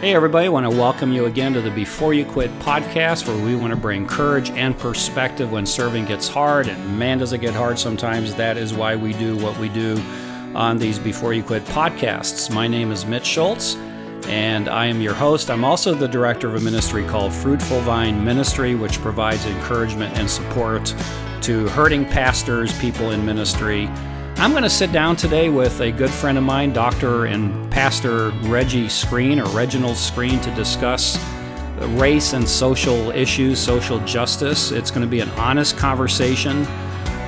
Hey, everybody, I want to welcome you again to the Before You Quit podcast, where we want to bring courage and perspective when serving gets hard. And man, does it get hard sometimes. That is why we do what we do on these Before You Quit podcasts. My name is Mitch Schultz, and I am your host. I'm also the director of a ministry called Fruitful Vine Ministry, which provides encouragement and support to hurting pastors, people in ministry I'm going to sit down today with a good friend of mine, Dr. and Pastor Reggie Screen, or Reginald Screen, to discuss race and social issues, social justice. It's going to be an honest conversation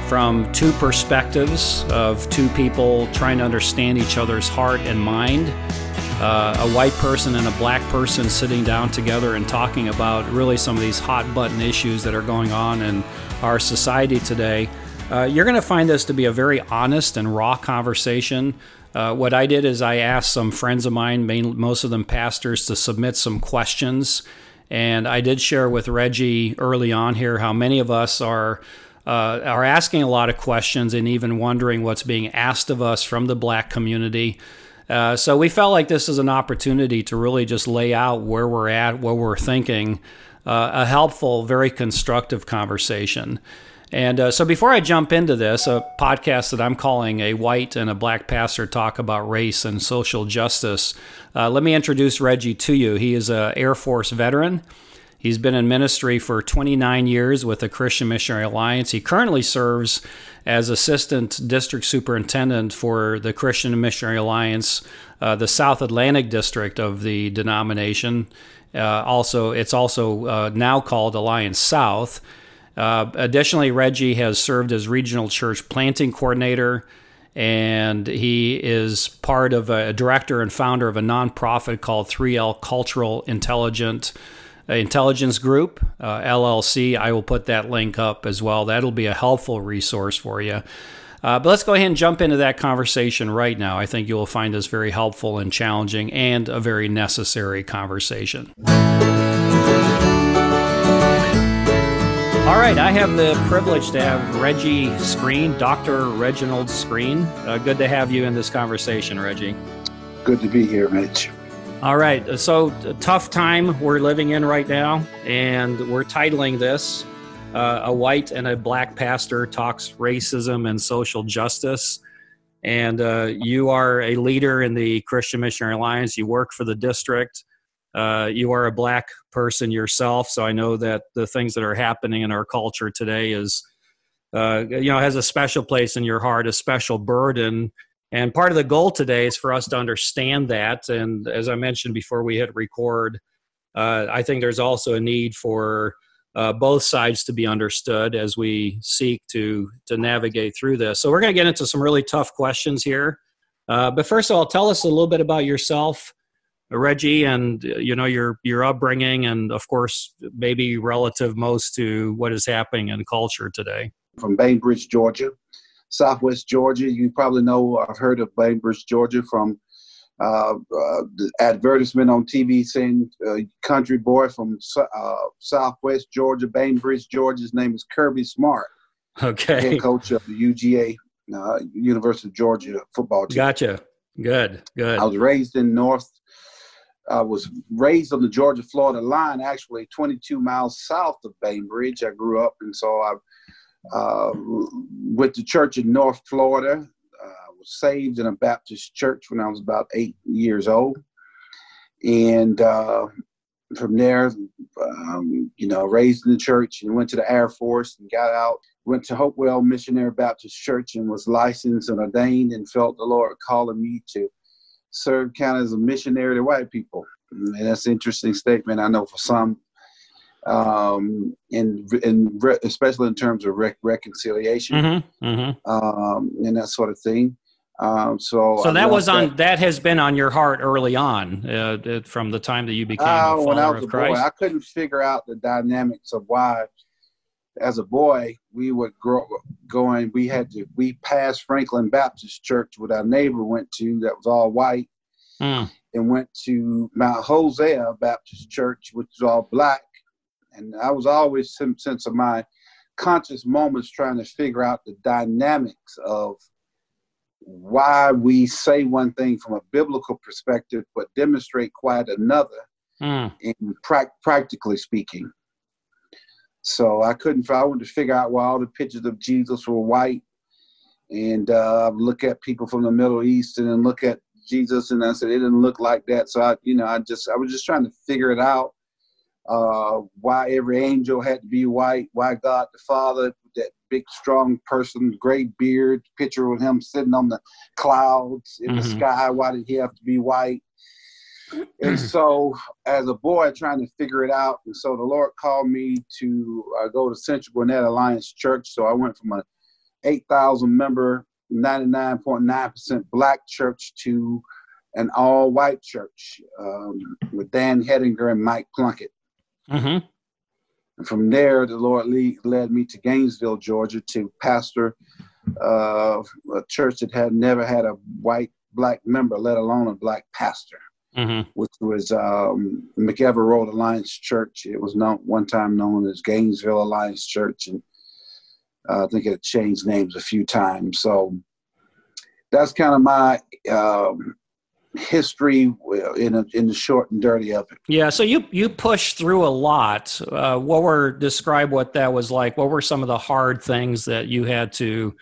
from two perspectives of two people trying to understand each other's heart and mind. Uh, a white person and a black person sitting down together and talking about really some of these hot button issues that are going on in our society today. Uh, you're going to find this to be a very honest and raw conversation. Uh, what I did is I asked some friends of mine, main, most of them pastors, to submit some questions. And I did share with Reggie early on here how many of us are uh, are asking a lot of questions and even wondering what's being asked of us from the black community. Uh, so we felt like this is an opportunity to really just lay out where we're at, what we're thinking, uh, a helpful, very constructive conversation. And uh, so before I jump into this, a podcast that I'm calling A White and a Black Pastor Talk About Race and Social Justice, uh, let me introduce Reggie to you. He is an Air Force veteran. He's been in ministry for 29 years with the Christian Missionary Alliance. He currently serves as Assistant District Superintendent for the Christian Missionary Alliance, uh, the South Atlantic District of the denomination. Uh, also, it's also uh, now called Alliance South. Uh, additionally, Reggie has served as regional church planting coordinator, and he is part of a, a director and founder of a nonprofit called 3L Cultural Intelligent uh, Intelligence Group uh, LLC. I will put that link up as well. That'll be a helpful resource for you. Uh, but let's go ahead and jump into that conversation right now. I think you will find this very helpful and challenging and a very necessary conversation. All right, I have the privilege to have Reggie Screen, Dr. Reginald Screen. Uh, good to have you in this conversation, Reggie. Good to be here, Mitch. All right, so tough time we're living in right now, and we're titling this uh, "A White and a Black Pastor Talks Racism and Social Justice." And uh, you are a leader in the Christian Missionary Alliance. You work for the district. Uh, you are a black person yourself, so I know that the things that are happening in our culture today is, uh, you know, has a special place in your heart, a special burden. And part of the goal today is for us to understand that. And as I mentioned before we hit record, uh, I think there's also a need for uh, both sides to be understood as we seek to to navigate through this. So we're going to get into some really tough questions here. Uh, but first of all, tell us a little bit about yourself Reggie, and you know your your upbringing, and of course, maybe relative most to what is happening in culture today. From Bainbridge, Georgia, Southwest Georgia. You probably know I've heard of Bainbridge, Georgia, from uh, uh, the advertisement on TV saying uh, "country boy from uh, Southwest Georgia, Bainbridge, Georgia." His name is Kirby Smart. Okay, head coach of the UGA, uh, University of Georgia football team. Gotcha. Good. Good. I was raised in North I was raised on the Georgia Florida line, actually 22 miles south of Bainbridge. I grew up, and so I uh, went to church in North Florida. Uh, was saved in a Baptist church when I was about eight years old, and uh, from there, um, you know, raised in the church and went to the Air Force and got out. Went to Hopewell Missionary Baptist Church and was licensed and ordained, and felt the Lord calling me to serve kind of as a missionary to white people. And that's an interesting statement. I know for some, um, and and re- especially in terms of rec- reconciliation mm-hmm, mm-hmm. Um, and that sort of thing. Um, so so that was on that. that. has been on your heart early on uh, from the time that you became uh, a follower when I was of a Christ. Boy, I couldn't figure out the dynamics of why as a boy, we would grow going. We had to we passed Franklin Baptist Church, what our neighbor went to, that was all white, mm. and went to Mount Hosea Baptist Church, which was all black. And I was always, since of my conscious moments, trying to figure out the dynamics of why we say one thing from a biblical perspective, but demonstrate quite another, mm. in pra- practically speaking. So I couldn't. I wanted to figure out why all the pictures of Jesus were white, and uh, look at people from the Middle East, and then look at Jesus, and I said it didn't look like that. So I, you know, I just I was just trying to figure it out. Uh, why every angel had to be white? Why God the Father, that big strong person, great beard, picture with him sitting on the clouds in mm-hmm. the sky. Why did he have to be white? And so as a boy trying to figure it out and so the lord called me to uh, go to central gwinnett alliance church. So i went from a 8000 member 99.9% black church to an all white church um, with dan hedinger and mike plunkett. Mm-hmm. and from there the lord lead, led me to gainesville georgia to pastor uh, a church that had never had a white black member let alone a black pastor mm-hmm. which was um, McEver Road Alliance Church. It was known one time known as Gainesville Alliance Church, and uh, I think it changed names a few times. So that's kind of my um, history in a, in the short and dirty of it. Yeah. So you you pushed through a lot. Uh, what were describe what that was like? What were some of the hard things that you had to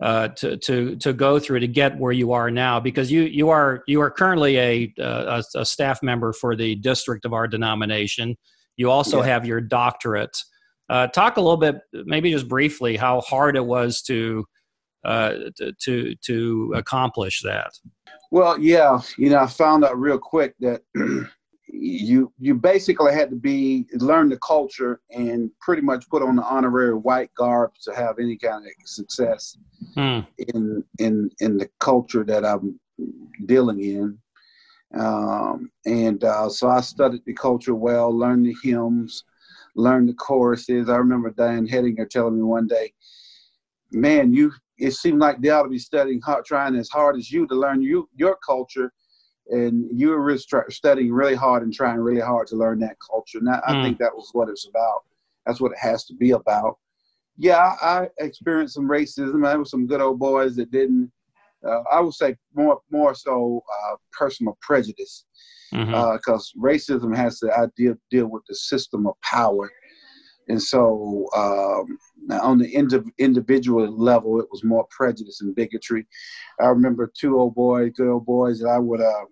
uh, to to to go through to get where you are now because you you are you are currently a a, a staff member for the district of our denomination. You also yeah. have your doctorate. Uh, talk a little bit, maybe just briefly, how hard it was to uh, to to accomplish that. Well, yeah, you know, I found out real quick that you you basically had to be learn the culture and pretty much put on the honorary white garb to have any kind of success hmm. in in in the culture that I'm dealing in. Um, and uh, so I studied the culture well, learned the hymns, learned the choruses. I remember Dan Hedinger telling me one day, "Man, you it seemed like they ought to be studying hard, trying as hard as you to learn you your culture." And you were really studying really hard and trying really hard to learn that culture. And I, mm. think that was what it's about. That's what it has to be about. Yeah, I, experienced some racism. There were some good old boys that didn't. Uh, I would say more more so uh, personal prejudice, because mm-hmm. uh, racism has to I deal deal with the system of power, and so um, on the ind- individual level, it was more prejudice and bigotry. I remember two old boys, good old boys that I would uh,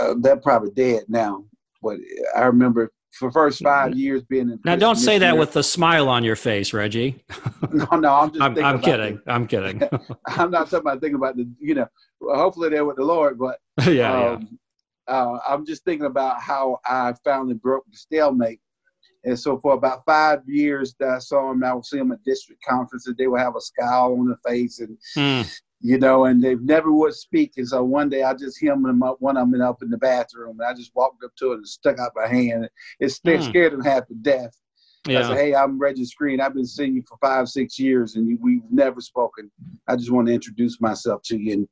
uh, they're probably dead now. But I remember for the first five mm-hmm. years being in now don't say that with a smile on your face reggie no no i'm just i'm, I'm kidding the, i'm kidding i'm not talking about thinking about the you know hopefully they're with the lord but yeah, um, yeah. Uh, i'm just thinking about how i finally broke the stalemate and so for about five years that i saw him i would see him at district conferences they would have a scowl on their face and mm you know, and they never would speak. And so one day I just hemmed them up, one of them up in the bathroom, and I just walked up to it and stuck out my hand. It mm. scared him half to death. Yeah. I said, "Hey, I'm Reggie Screen. I've been seeing you for five, six years, and we've never spoken. I just want to introduce myself to you." And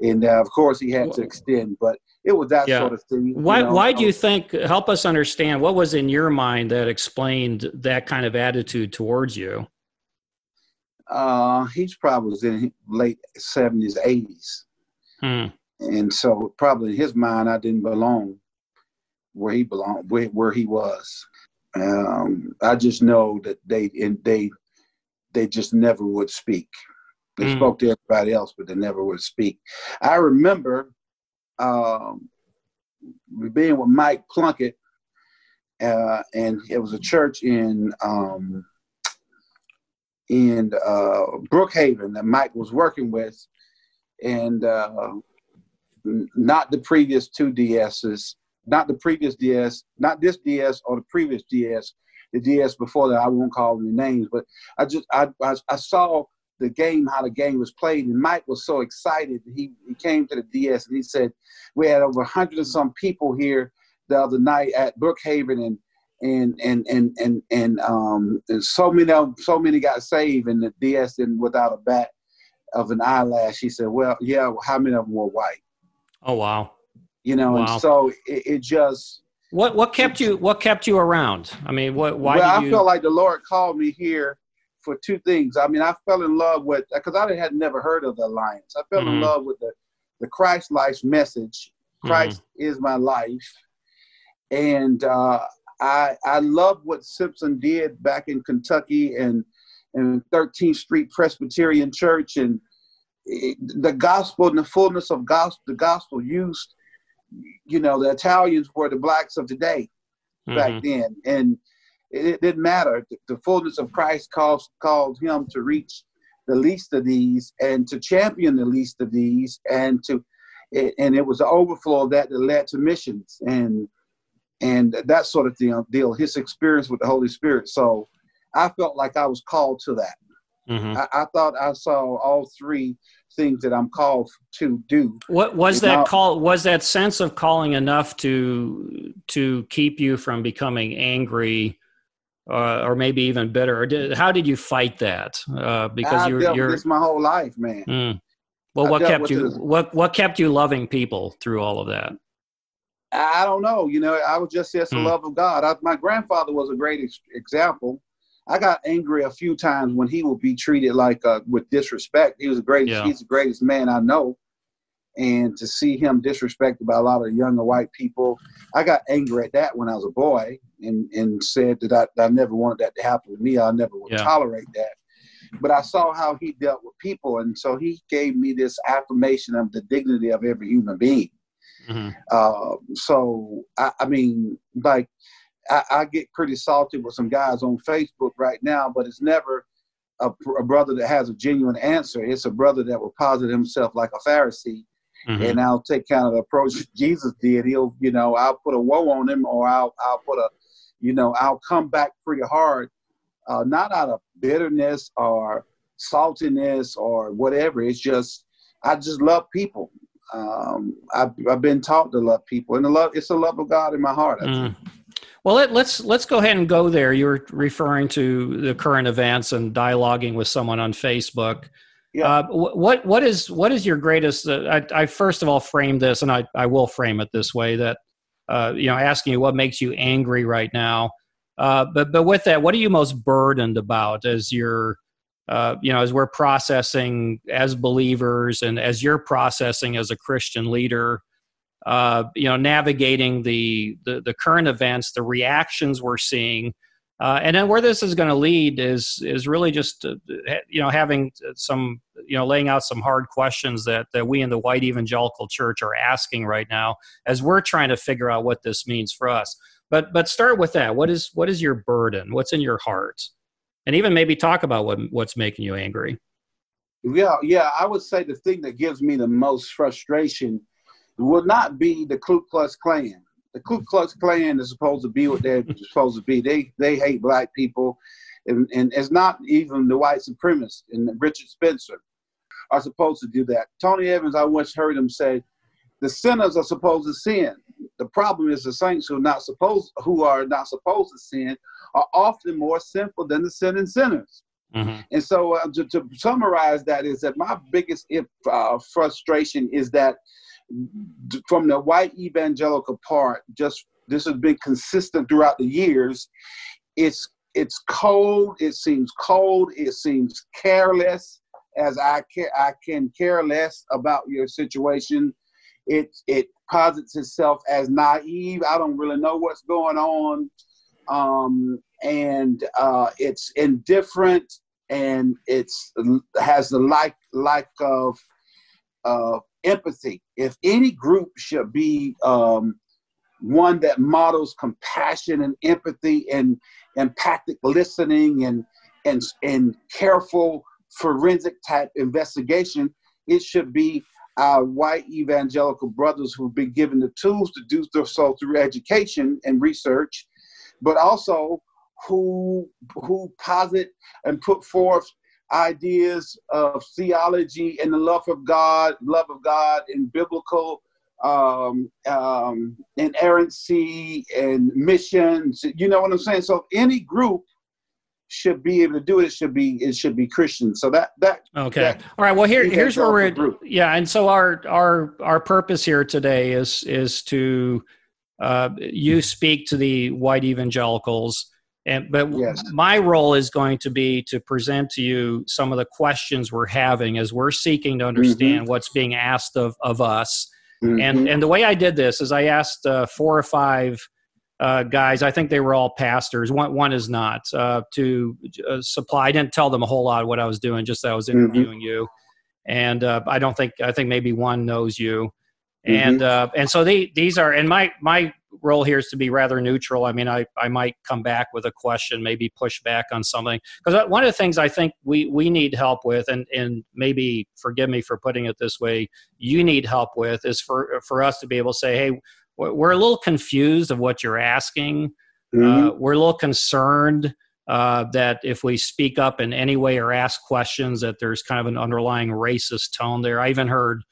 and uh, of course, he had to extend, but it was that yeah. sort of thing. Why? You know, why do you think? Help us understand what was in your mind that explained that kind of attitude towards you. Uh, he's probably was in late seventies, eighties, hmm. and so probably in his mind, I didn't belong where he belonged, where, where he was. Um, I just know that they and they they just never would speak. They mm. spoke to everybody else, but they never would speak. I remember um, being with Mike Plunkett, uh, and it was a church in um, in uh, Brookhaven that Mike was working with, and uh, not the previous two DSs, not the previous DS, not this DS or the previous DS, the DS before that. I won't call any names, but I just I, I, I saw the game, how the game was played, and Mike was so excited. He he came to the DS and he said, "We had over a hundred and some people here the other night at Brookhaven, and and and and and and um and so many of so many got saved and the DS didn't without a bat of an eyelash. He said, "Well, yeah, how many of them were white?" Oh wow! You know, wow. and so it, it, just what what kept you what kept you around? I mean, what why? Well, you... I felt like the Lord called me here for two things. I mean, I fell in love with because I had never heard of the Alliance. I fell mm-hmm. in love with the the Christ life message. Christ mm-hmm. is my life, and uh, I I love what Simpson did back in Kentucky and and 13th Street Presbyterian Church and it, the gospel and the fullness of gospel the gospel used you know the Italians were the blacks of today mm-hmm. back then and it, it, didn't matter the, the fullness of Christ called called him to reach the least of these and to champion the least of these and to and it was the overflow of that that led to missions and and that sort of thing, deal. His experience with the Holy Spirit. So I felt like I was called to that. Mm-hmm. I, I, thought I saw all three things that I'm called to do. What was that call? Was that sense of calling enough to to keep you from becoming angry? Uh, or maybe even bitter. Did, how did you fight that? Uh, because you're, dealt you're this my whole life, man. Mm. Well, I what kept you? This. What what kept you loving people through all of that? I don't know. You know, I was just it's the mm. love of God. I, my grandfather was a great ex- example. I got angry a few times when he would be treated like uh, with disrespect. He was the greatest. Yeah. He's the greatest man I know, and to see him disrespected by a lot of younger white people, I got angry at that when I was a boy, and and said that I, that I never wanted that to happen to me. I never would yeah. tolerate that. But I saw how he dealt with people, and so he gave me this affirmation of the dignity of every human being Mm-hmm. Uh, so I, I, mean, like I, I, get pretty salty with some guys on Facebook right now, but it's never a, a, brother that has a genuine answer. It's a brother that will posit himself like a Pharisee. Mm-hmm. And I'll take kind of the approach Jesus did. He'll, you know, I'll put a woe on him, or I'll, I'll put a, you know, I'll come back pretty hard, uh, not out of bitterness or saltiness or whatever. It's just I just love people, um, I've, I've been taught to love people, and the love it's the love of God in my heart. Mm. Well, let, us let's, let's go ahead and go there. You're referring to the current events and dialoguing with someone on Facebook. Yeah. Uh, what what is what is your greatest? Uh, I, I, first of all frame this, and I, I will frame it this way that uh, you know asking you what makes you angry right now. Uh, but but with that, what are you most burdened about as you're uh, you know, as we're processing as believers and as you're processing as a Christian leader, uh, you know, navigating the, the, the current events, the reactions we're seeing, uh, and then where this is going to lead is is really just uh, you know having some you know laying out some hard questions that that we in the white evangelical church are asking right now as we're trying to figure out what this means for us. But but start with that. What is what is your burden? What's in your heart? and even maybe talk about what what's making you angry. Yeah, yeah, I would say the thing that gives me the most frustration would not be the Ku Klux Klan. The Ku Klux Klan is supposed to be what they're supposed to be. They they hate black people, and, and it's not even the white supremacists and Richard Spencer are supposed to do that. Tony Evans, I once heard him say, the sinners are supposed to sin. The problem is the saints who are not supposed who are not supposed to sin are often more sinful than the sinning sinners. Mm-hmm. And so, uh, to, to, summarize that, is that my biggest uh, frustration is that from the white evangelical part, just this has been consistent throughout the years. It's it's cold. It seems cold. It seems careless. As I can I can care less about your situation. It it posits itself as naive. I don't really know what's going on um, and uh, it's indifferent and it's has the like like of uh, empathy. If any group should be um, one that models compassion and empathy and empathic listening and and and careful forensic type investigation, it should be our white evangelical brothers who've been given the tools to do so through education and research but also who who posit and put forth ideas of theology and the love of God, love of God in biblical um, um, inerrancy and missions. You know what I'm saying? So any group should be able to do it. It should be it should be Christian. So that that okay. That, All right. Well, here here's where we're at, yeah. And so our our our purpose here today is is to uh, you speak to the white evangelicals And but Yes. my role is going to be to present to you some of the questions we're having as we're seeking to understand what's being asked of of us. Mhm. And and the way I did this is I asked uh, four or five uh, guys. I think they were all pastors. One one is not uh, to uh, supply. I didn't tell them a whole lot of what I was doing. Just that I was Mhm. interviewing you, and uh, I don't think I think maybe one knows you, Mm-hmm. and uh, and so they these are and my my role here is to be rather neutral. I mean, I I might come back with a question, maybe push back on something because one of the things I think we we need help with, and and maybe forgive me for putting it this way, you need help with is for for us to be able to say, hey, we're a little confused of what you're asking. Mhm. Uh, we're a little concerned uh, that if we speak up in any way or ask questions, that there's kind of an underlying racist tone there. I even heard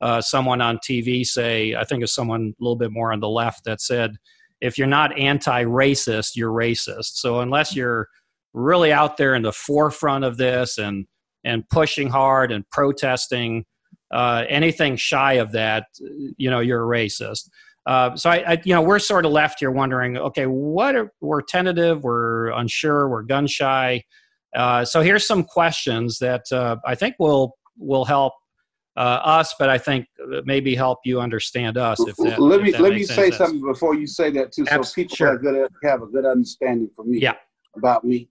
uh, someone on TV say, I think it's someone a little bit more on the left that said, if you're not anti-racist, you're racist. So unless you're really out there in the forefront of this and and pushing hard and protesting, uh, anything shy of that, you know, you're a racist. Uh, so I, I, you know, we're sort of left here wondering, okay, what are, we're tentative, we're unsure, we're gun shy. Uh, so here's some questions that uh, I think will will help us, but I think maybe help you understand us. If that, let if me that let me say sense. something before you say that too, so Abs- people sure. have, good, have a good understanding for me Yeah. about me.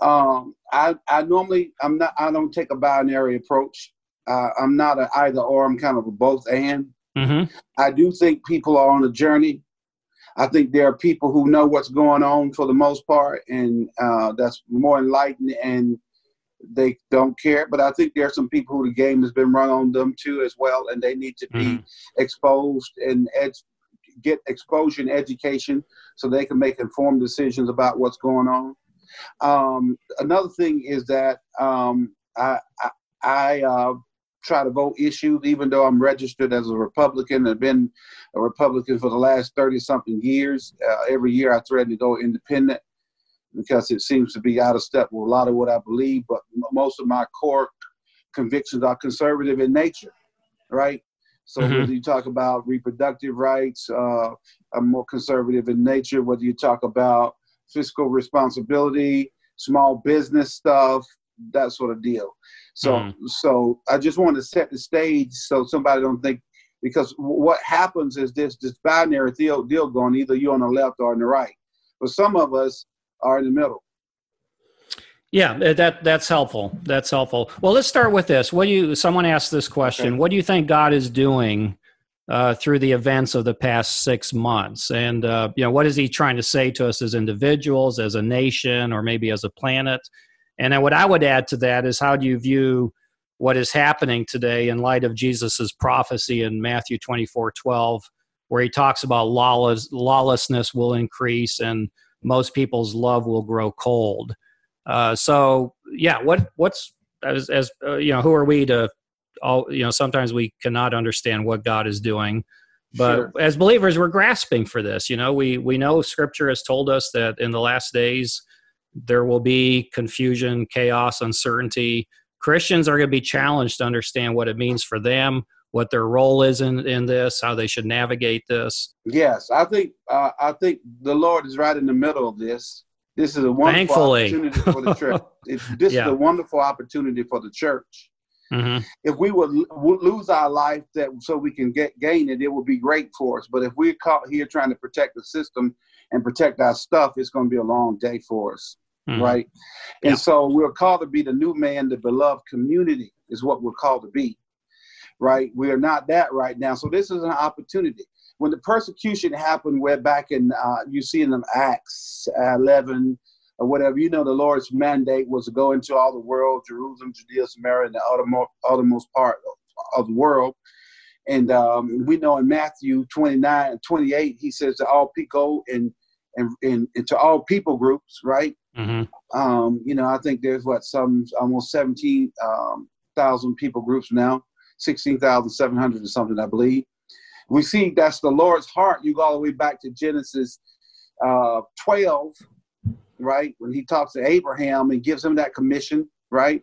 Um, I I normally I'm not I don't take a binary approach. Uh, I'm not an either or. I'm kind of a both and. Mhm. I do think people are on a journey. I think there are people who know what's going on for the most part, and uh, that's more enlightened, and they don't care. But I think there are some people who the game has been run on them too as well, and they need to be Mhm. exposed and ed- get exposure and education so they can make informed decisions about what's going on. Um, another thing is that um, I, I, I uh, try to vote issues, even though I'm registered as a Republican I've been a Republican for the last 30 something years. Uh, every year I threaten to go independent because it seems to be out of step with a lot of what I believe, but most of my core convictions are conservative in nature, right? So Mhm. whether you talk about reproductive rights, uh, I'm more conservative in nature. Whether you talk about fiscal responsibility, small business stuff, that sort of deal. So, Mhm. so I just want to set the stage so somebody don't think because what happens is this this binary deal deal going either you're on the left or on the right. But some of us are in the middle. Yeah, that that's helpful. That's helpful. Well, let's start with this. What do you? Someone asked this question. Okay. What do you think God is doing uh, through the events of the past six months? And uh, you know, what is He trying to say to us as individuals, as a nation, or maybe as a planet? And then what I would add to that is, how do you view what is happening today in light of Jesus's prophecy in Matthew twenty four twelve, where He talks about lawless lawlessness will increase and most people's love will grow cold. Uh, so yeah, what what's as as uh, you know, who are we to all you know? Sometimes we cannot understand what God is doing, but Sure. as believers, we're grasping for this. You know, we we know Scripture has told us that in the last days there will be confusion, chaos, uncertainty. Christians are going to be challenged to understand what it means for them, what their role is in in this, how they should navigate this. Yes, I think uh, I think the Lord is right in the middle of this. This is a wonderful Thankfully. opportunity for the church. It's, this Yeah. is a wonderful opportunity for the church. hmm If we would l- lose our life that so we can get gain it, it would be great for us. But if we're caught here trying to protect the system and protect our stuff, it's going to be a long day for us, Mhm. right? Yeah. And so we're called to be the new man, the beloved community is what we're called to be, right? We are not that right now. So this is an opportunity. When the persecution happened, we're back in, uh, you see in them Acts 11 or whatever, you know, the Lord's mandate was to go into all the world, Jerusalem, Judea, Samaria, and the uttermost, uttermost part of, the world. And um, we know in Matthew 29 and 28, he says to all people and, and, and, and to all people groups, right? Mhm. um, you know, I think there's what some almost 17,000 um, people groups now, 16,700 or something, I believe. We see that's the Lord's heart. You go all the way back to Genesis uh, 12, right? When he talks to Abraham and gives him that commission, right?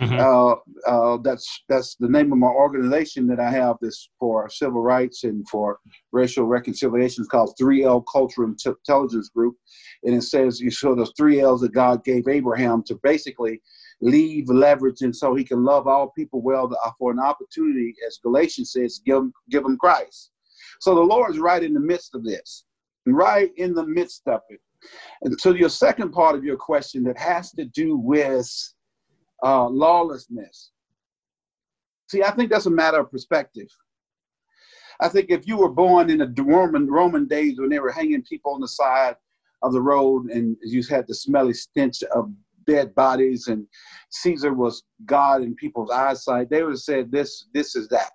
Mm-hmm. Uh, uh, that's that's the name of my organization that I have. This for civil rights and for racial reconciliation. It's called 3L Cultural Intelligence Group, and it says you show those three L's that God gave Abraham to basically leave leverage, and so he can love all people well uh, for an opportunity, as Galatians says, give give them Christ. So the Lord is right in the midst of this, right in the midst of it. And so your second part of your question that has to do with uh, lawlessness. See, I think that's a matter of perspective. I think if you were born in the Roman Roman days when they were hanging people on the side of the road and you had the smelly stench of dead bodies and Caesar was God in people's eyesight, they would have said this, this is that.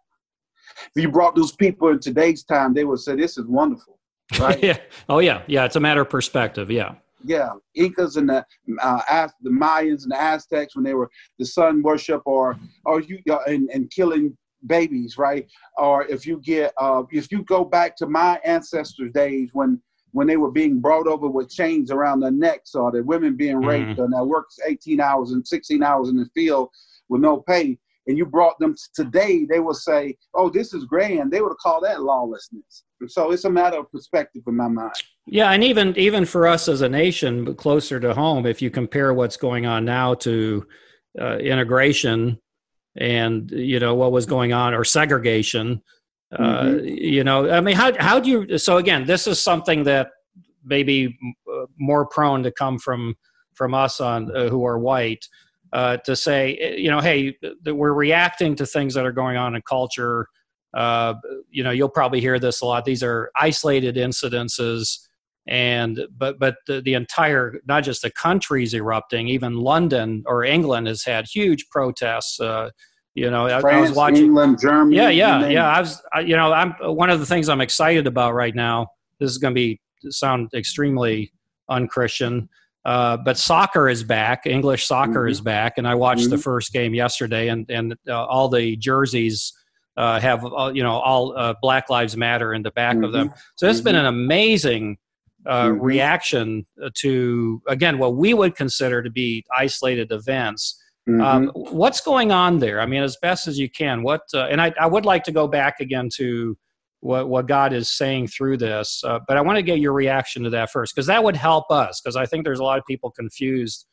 If you brought those people in today's time, they would say this is wonderful. Right? yeah. Oh yeah. Yeah. It's a matter of perspective. Yeah yeah, Incas and the uh, the Mayans and the Aztecs when they were the sun worship or or you uh, and, and killing babies, right? Or if you get uh, if you go back to my ancestors' days when when they were being brought over with chains around their necks or the women being raped mm-hmm. and they worked 18 hours and 16 hours in the field with no pay and you brought them today, they will say, "Oh, this is grand." They would call that lawlessness. And so it's a matter of perspective in my mind. Yeah, and even even for us as a nation, but closer to home, if you compare what's going on now to uh, integration and you know what was going on or segregation, uh, mm-hmm. you know, I mean, how how do you? So again, this is something that maybe uh, more prone to come from from us on uh, who are white uh, to say, eh, you know, hey, we're reacting to things that are going on in culture. Uh, you know, you'll probably hear this a lot. These are isolated incidences, and but but the, the entire not just the country's erupting. Even London or England has had huge protests. Uh, you know, France, I, was watching England, Germany. Yeah, yeah, yeah. I was, I, you know, I'm one of the things I'm excited about right now. This is going to be sound extremely unchristian. Uh, but soccer is back. English soccer mm-hmm. is back, and I watched mm-hmm. the first game yesterday, and and uh, all the jerseys uh, have uh, you know all uh, Black Lives Matter in the back mm-hmm. of them. Mm-hmm. So it's been mm-hmm. an amazing mm-hmm. reaction to again what we would consider to be isolated events. Um, what's going on there? I mean, as best as you can. What and I, I would like to go back again to what, what God is saying through this. Uh, but I want to get your reaction to that first, because that would help us, because I think there's a lot of people confused.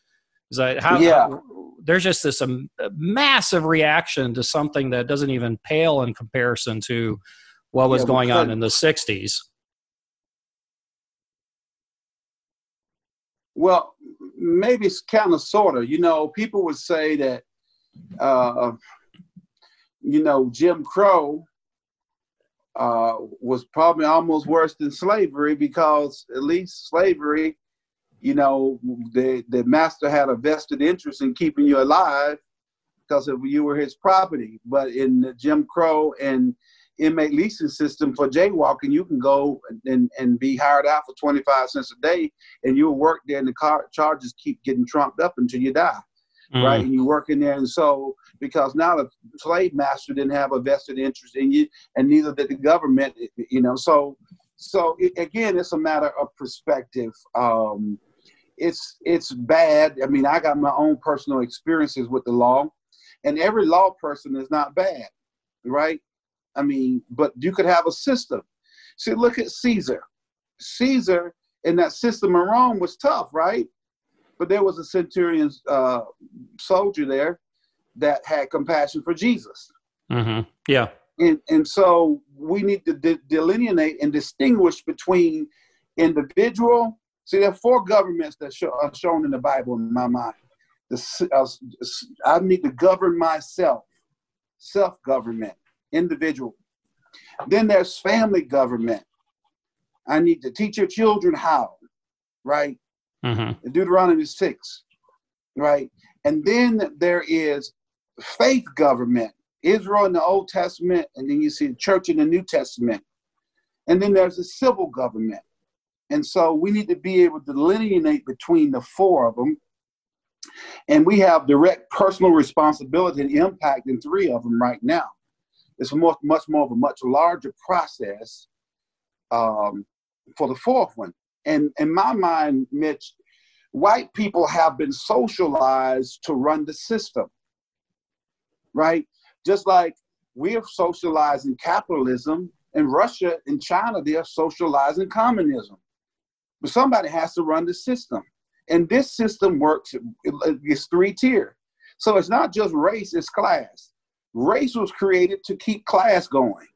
Is that how, yeah. How, there's just this um, massive reaction to something that doesn't even pale in comparison to what was yeah, going on in the 60s. Well, maybe it's kind of sort of. You know, people would say that, uh, you know, Jim Crow uh, was probably almost worse than slavery because at least slavery, you know, the the master had a vested interest in keeping you alive because of you were his property. But in Jim Crow and inmate leasing system for jaywalking, you can go and, and be hired out for 25 cents a day and you'll work there and the car charges keep getting trumped up until you die mm. right? And you work in there, and so because now the slave master didn't have a vested interest in you, and neither did the government, you know. So, so it, again, it's a matter of perspective. Um, it's it's bad. I mean, I got my own personal experiences with the law, and every law person is not bad, right? I mean, but you could have a system. See, look at Caesar. Caesar in that system in Rome was tough, right? But there was a centurion uh, soldier there that had compassion for Jesus. Mm-hmm. Yeah. And, and so we need to de- delineate and distinguish between individual. See, there are four governments that show, are shown in the Bible in my mind. The, uh, I need to govern myself, self government, individual. Then there's family government. I need to teach your children how, right? mm-hmm. Deuteronomy 6, right? And then there is faith government, Israel in the Old Testament, and then you see the church in the New Testament. And then there's a civil government. And so we need to be able to delineate between the four of them. And we have direct personal responsibility and impact in three of them right now. It's much, much more of a much larger process um, for the fourth one and in my mind, Mitch, white people have been socialized to run the system. right? Just like we're socializing capitalism in Russia and China, they're socializing communism. But somebody has to run the system. And this system works, it's three tier. So it's not just race, it's class. Race was created to keep class going.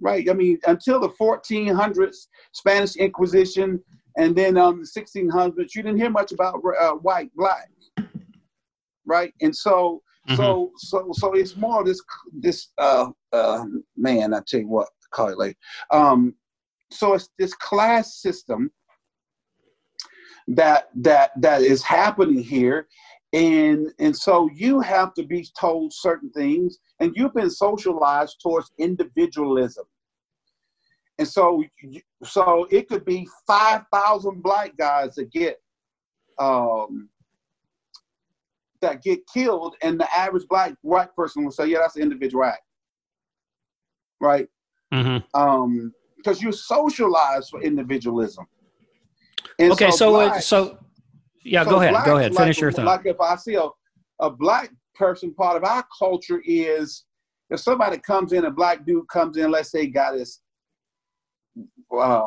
Right? I mean, until the 1400s, Spanish Inquisition, and then um, the 1600s, you didn't hear much about uh, white, black. Right? And so Mm-hmm. So so so it's more this this uh uh man, I tell you what, call it later. Um so it's this class system that that that is happening here and and so you have to be told certain things and you've been socialized towards individualism and so so it could be 5000 black guys that get um that get killed, and the average black white person will say, "Yeah, that's an individual act," right? Mm-hmm. Um, because you're socialized for individualism. And okay, so so, uh, so yeah, so go ahead, go ahead, finish like, your thought. Like if I see a, a black person, part of our culture is if somebody comes in, a black dude comes in, let's say, got his uh,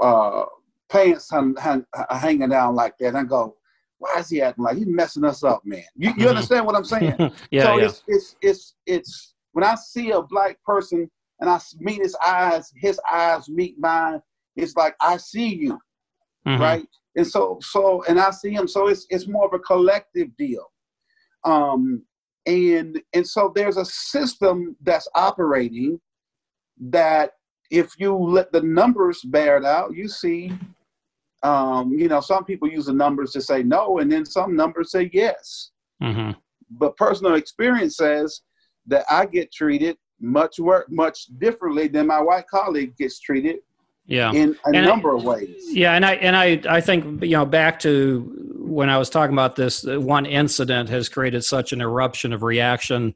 uh, pants hung, hung, hanging down like that, and go, why is he acting like he's messing us up, man? You, you mm-hmm. understand what I'm saying? yeah, so yeah. it's it's it's it's when I see a black person and I meet his eyes, his eyes meet mine. It's like I see you, mm-hmm. right? And so so and I see him. So it's it's more of a collective deal. Um, and and so there's a system that's operating that if you let the numbers bear it out, you see um, you know, some people use the numbers to say no, and then some numbers say yes. Mm-hmm. But personal experience says that I get treated much work much differently than my white colleague gets treated. Yeah, in a and number I, of ways. Yeah, and I and I I think you know back to when I was talking about this, one incident has created such an eruption of reaction.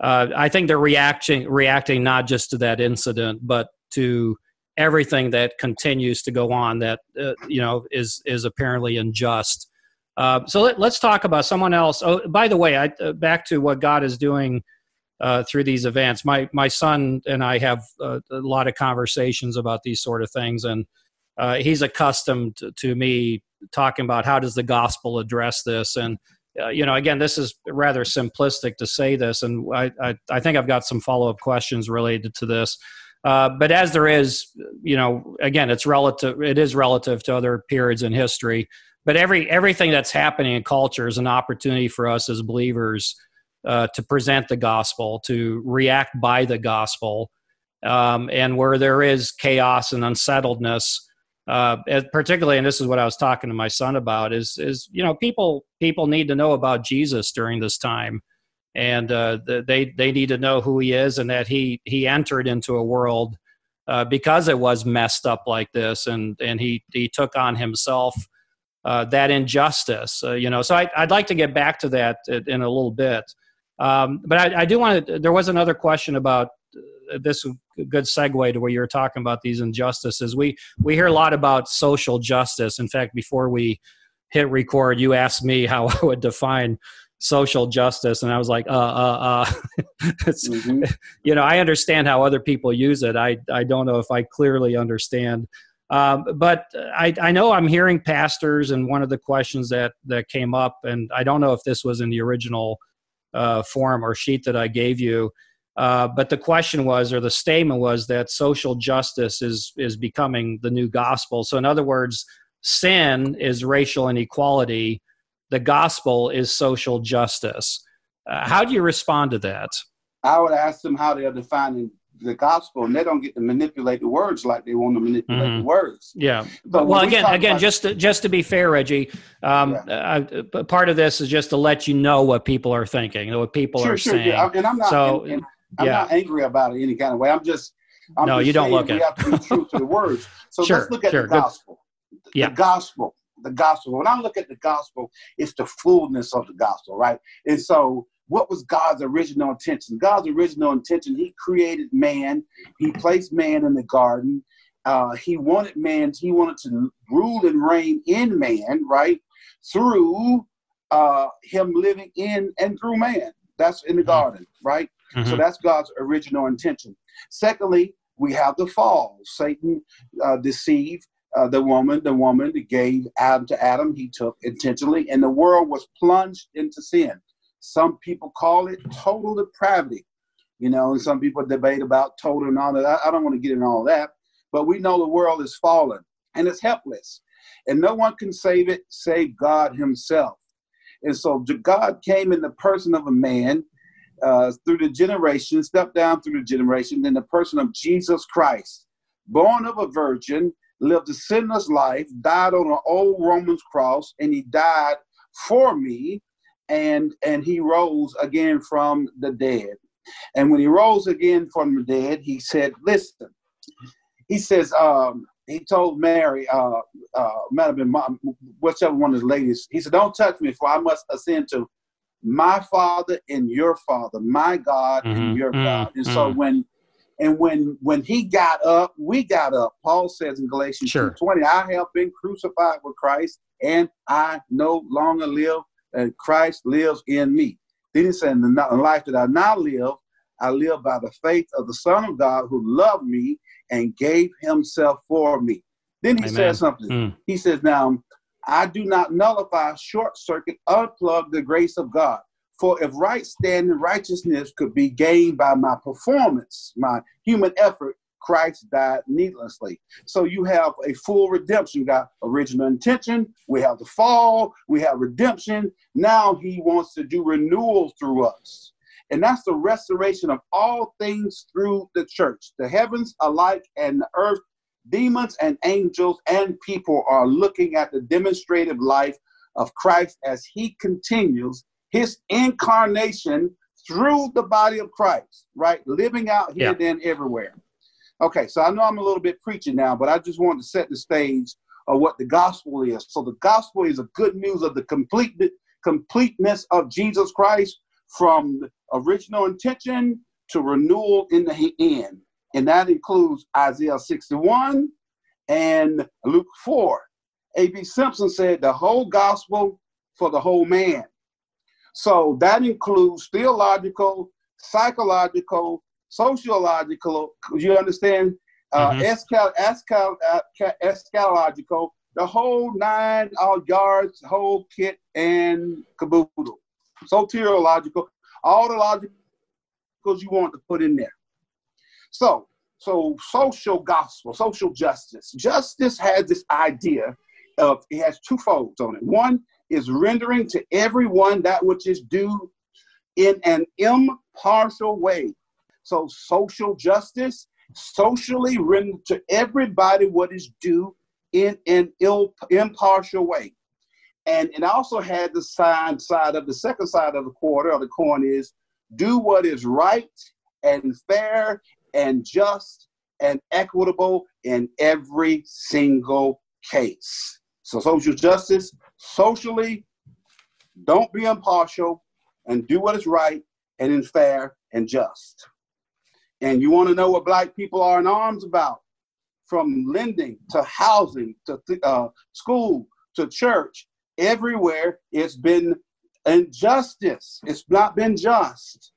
Uh, I think they're reacting reacting not just to that incident, but to everything that continues to go on that uh, you know is is apparently unjust. Uh, so let, us talk about someone else. Oh, by the way, I, uh, back to what God is doing uh, through these events. My my son and I have uh, a lot of conversations about these sort of things, and uh, he's accustomed to, to, me talking about how does the gospel address this. And you know, again, this is rather simplistic to say this, and I I, I think I've got some follow up questions related to this. Uh, but as there is, you know, again, it's relative. It is relative to other periods in history. But every everything that's happening in culture is an opportunity for us as believers uh, to present the gospel, to react by the gospel, um, and where there is chaos and unsettledness, uh, particularly, and this is what I was talking to my son about, is is you know people people need to know about Jesus during this time and uh, they they need to know who he is and that he he entered into a world uh, because it was messed up like this, and and he he took on himself uh, that injustice. Uh, you know, so I, would like to get back to that in a little bit, um, but I, I do want to. There was another question about uh, this good segue to where you were talking about these injustices. We we hear a lot about social justice. In fact, before we hit record, you asked me how I would define social justice and i was like uh uh uh mm-hmm. you know i understand how other people use it i i don't know if i clearly understand um, but I, I know i'm hearing pastors and one of the questions that that came up and i don't know if this was in the original uh, form or sheet that i gave you uh, but the question was or the statement was that social justice is is becoming the new gospel so in other words sin is racial inequality the gospel is social justice. Uh, how do you respond to that? I would ask them how they're defining the gospel, and they don't get to manipulate the words like they want to manipulate mm-hmm. the words. Yeah, but well, again, again, just to, just to be fair, Reggie, um, yeah. uh, part of this is just to let you know what people are thinking, what people sure, are sure, saying. Yeah. And I'm not, so, and, and I'm yeah. not angry about it any kind of way. I'm just, I'm no, just you don't look we at. have to be true to the words. So sure, let's look at sure, the gospel. Good. Yeah. The gospel the gospel. When I look at the gospel, it's the fullness of the gospel, right? And so, what was God's original intention? God's original intention, He created man, He placed man in the garden. Uh, he wanted man, he wanted to rule and reign in man, right? Through uh, him living in and through man. That's in the mm-hmm. garden, right? Mm-hmm. So that's God's original intention. Secondly, we have the fall. Satan uh, deceived uh, the woman. The woman gave Adam to Adam. He took intentionally, and the world was plunged into sin. Some people call it total depravity, you know, and some people debate about total and all that. I, I don't want to get into all that, but we know the world is fallen and it's helpless, and no one can save it save God Himself. And so God came in the person of a man uh, through the generation, stepped down through the generation in the person of Jesus Christ, born of a virgin, lived a sinless life, died on an old Roman's cross, and he died for me, and and he rose again from the dead. And when he rose again from the dead, he said, "Listen." He says, um, he told Mary, uh, uh, might have been mom, whichever one of the ladies, he said, Don't touch me, for I must ascend to my Father and your Father, my God mm-hmm. and your mm-hmm. God. And mm-hmm. so when and when when he got up, we got up. Paul says in Galatians sure. 20, I have been crucified with Christ, and I no longer live, and Christ lives in me. Then he said, In the life that I now live, I live by the faith of the Son of God who loved me and gave himself for me. Then he Amen. says something. Mm. He says, Now, I do not nullify, short circuit, unplug the grace of God. For if right standing righteousness could be gained by my performance, my human effort, Christ died needlessly. So you have a full redemption. You got original intention, we have the fall, we have redemption. Now he wants to do renewal through us. And that's the restoration of all things through the church. The heavens alike and the earth, demons and angels and people are looking at the demonstrative life of Christ as he continues his incarnation through the body of Christ, right? Living out here, yeah. then everywhere. Okay, so I know I'm a little bit preaching now, but I just want to set the stage of what the gospel is. So the gospel is a good news of the complete completeness of Jesus Christ from original intention to renewal in the end. And that includes Isaiah 61 and Luke 4. A.B. Simpson said the whole gospel for the whole man. So that includes theological, psychological, sociological, you understand, uh, mm-hmm. uh, eschatological, the whole nine yards, whole kit and caboodle. Soteriological, all the logicals you want to put in there. So, so social gospel, social justice. Justice has this idea of it has two folds on it. One is rendering to everyone that which is due in an impartial way. So, social justice, socially render to everybody what is due in an impartial way. And it also had the side side of the second side of the quarter of the coin is do what is right and fair and just and equitable in every single case. So social justice, socially, don't be impartial and do what is right and in fair and just. And you want to know what black people are in arms about? From lending to housing to uh, school to church, everywhere it's been injustice. It's not been just.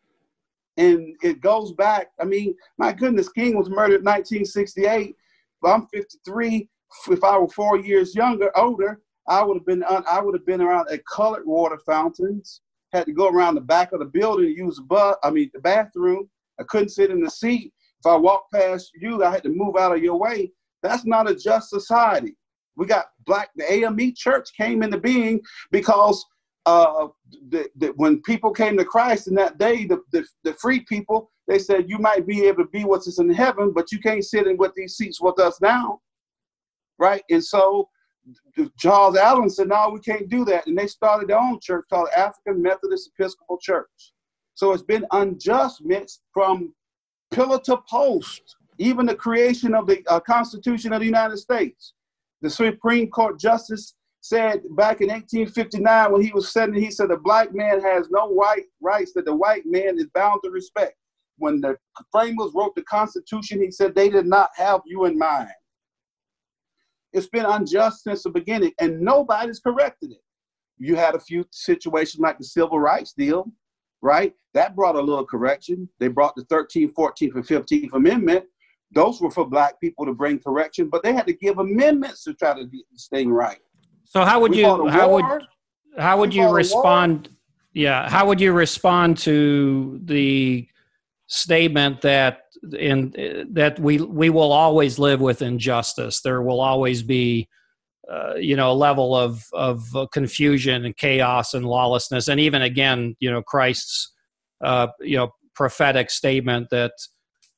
And it goes back, I mean, my goodness, King was murdered in 1968. I'm 53. If I were four years younger, older, I would have been I would have been around at colored water fountains. Had to go around the back of the building to use the bus. I mean the bathroom. I couldn't sit in the seat. If I walked past you, I had to move out of your way. That's not a just society. We got black. The AME church came into being because uh, the, the, when people came to Christ in that day, the, the, the free people, they said, you might be able to be what's in heaven, but you can't sit in with these seats with us now. Right? And so Charles Allen said, no, we can't do that. And they started their own church called African Methodist Episcopal Church. So it's been unjust mixed from pillar to post, even the creation of the uh, Constitution of the United States. The Supreme Court Justice said back in 1859 when he was sitting, he said the black man has no white rights that the white man is bound to respect. When the framers wrote the Constitution, he said they did not have you in mind. It's been unjust since the beginning, and nobody's corrected it. You had a few situations like the civil rights deal, right? That brought a little correction. They brought the 13th, 14th, and 15th Amendment. Those were for black people to bring correction, but they had to give amendments to try to get this thing right. So how would we you how would how would we you respond? Yeah, how would you respond to the statement that in that we we will always live with injustice. There will always be uh, you know a level of of confusion and chaos and lawlessness, and even again, you know Christ's uh, you know prophetic statement that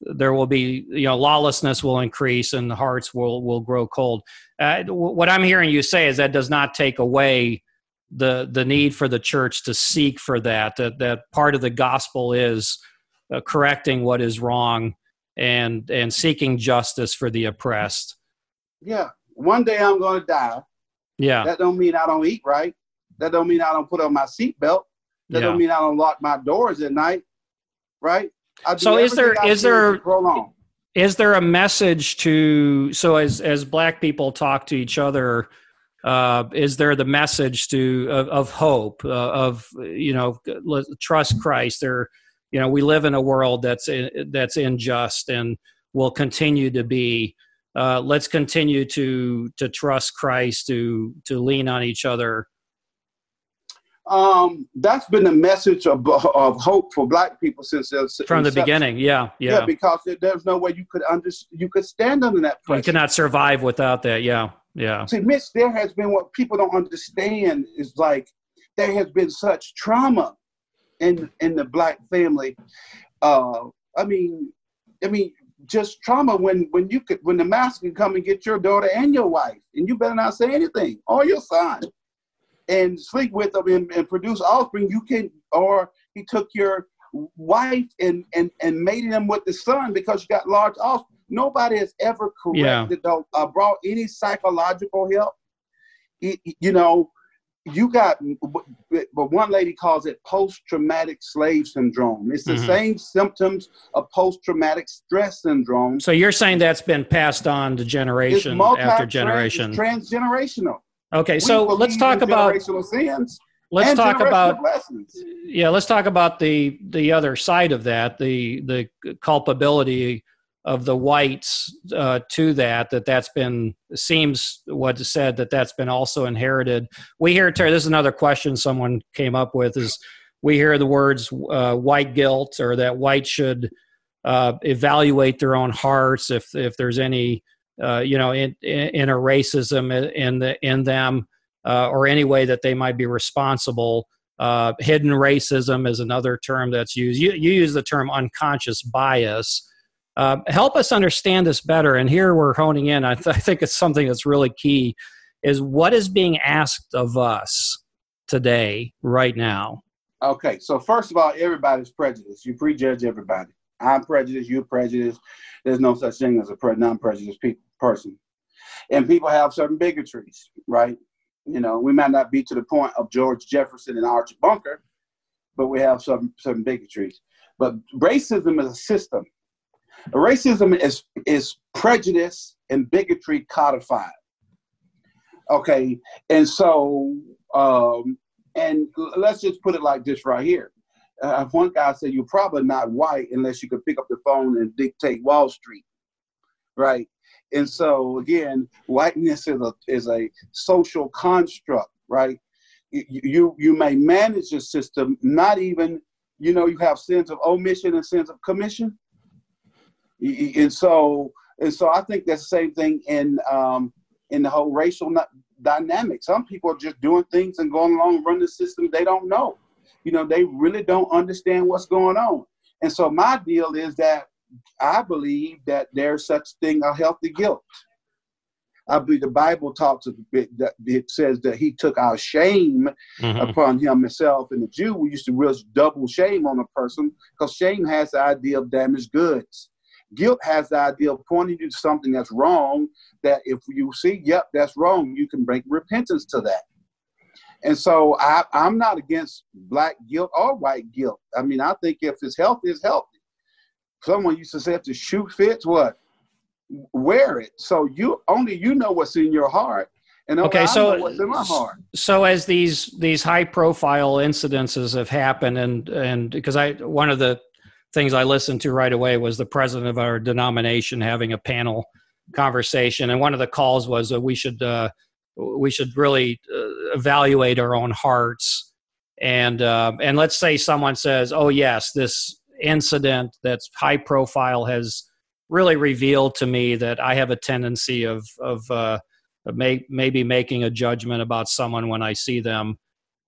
there will be you know lawlessness will increase and the hearts will will grow cold. Uh, what I'm hearing you say is that does not take away the the need for the church to seek for that. That that part of the gospel is uh, correcting what is wrong and and seeking justice for the oppressed. Yeah, one day I'm going to die. Yeah, that don't mean I don't eat right. That don't mean I don't put on my seatbelt. That yeah. don't mean I don't lock my doors at night. Right. So is there is there is there a message to so as as black people talk to each other? Uh, is there the message to of, of hope uh, of you know trust Christ? There you know we live in a world that's that's unjust and will continue to be uh, let's continue to to trust christ to to lean on each other um, that's been the message of, of hope for black people since from the beginning. Yeah, yeah, yeah. Because there's no way you could under you could stand under that pressure. You cannot survive without that. Yeah, yeah. See, Mitch, there has been what people don't understand is like there has been such trauma in in the black family. Uh, I mean, I mean, just trauma when when you could when the master can come and get your daughter and your wife, and you better not say anything, or your son, and sleep with them and, and produce offspring. You can, or he took your wife and and and mated them with the son because you got large offspring. Nobody has ever corrected yeah. uh, brought any psychological help. It, you know, you got, but one lady calls it post-traumatic slave syndrome. It's the mm-hmm. same symptoms of post-traumatic stress syndrome. So you're saying that's been passed on to generation after generation, transgenerational. Okay, we so let's talk about sins. Let's talk about yeah. Let's talk about the the other side of that, the the culpability of the whites uh, to that that that's been seems what said that that's been also inherited. We hear terry this is another question someone came up with is we hear the words uh, white guilt or that whites should uh, evaluate their own hearts if if there's any uh, you know in, in, a racism in the in them uh, or any way that they might be responsible. Uh, hidden racism is another term that's used. You, you use the term unconscious bias uh, help us understand this better. And here we're honing in. I, th- I think it's something that's really key is what is being asked of us today, right now? Okay, so first of all, everybody's prejudiced. You prejudge everybody. I'm prejudiced, you're prejudiced. There's no such thing as a pre- non prejudiced pe- person. And people have certain bigotries, right? You know, we might not be to the point of George Jefferson and Archie Bunker, but we have some certain bigotries. But racism is a system. Racism is is prejudice and bigotry codified. Okay, and so um, and let's just put it like this right here. Uh, one guy said you're probably not white unless you could pick up the phone and dictate Wall Street, right? And so again, whiteness is a is a social construct, right? You you may manage the system, not even you know you have sins of omission and sins of commission and so and so I think that's the same thing in um, in the whole racial dynamic. Some people are just doing things and going along, running the system they don't know. You know, they really don't understand what's going on. And so my deal is that I believe that there's such thing a healthy guilt. I believe the Bible talks bit that it says that he took our shame mm-hmm. upon him himself. And the Jew we used to real double shame on a person because shame has the idea of damaged goods. Guilt has the idea of pointing you to something that's wrong, that if you see, yep, that's wrong, you can bring repentance to that. And so I, I'm not against black guilt or white guilt. I mean, I think if it's healthy, it's healthy. Someone used to say if the shoe fits, what? Wear it. So you only you know what's in your heart. And okay, so what's in my heart. So as these these high profile incidences have happened, and and because I one of the things I listened to right away was the president of our denomination having a panel conversation, and one of the calls was that we should uh, we should really uh, evaluate our own hearts, and uh, and let's say someone says, oh yes, this incident that's high profile has really revealed to me that I have a tendency of of uh, may, maybe making a judgment about someone when I see them.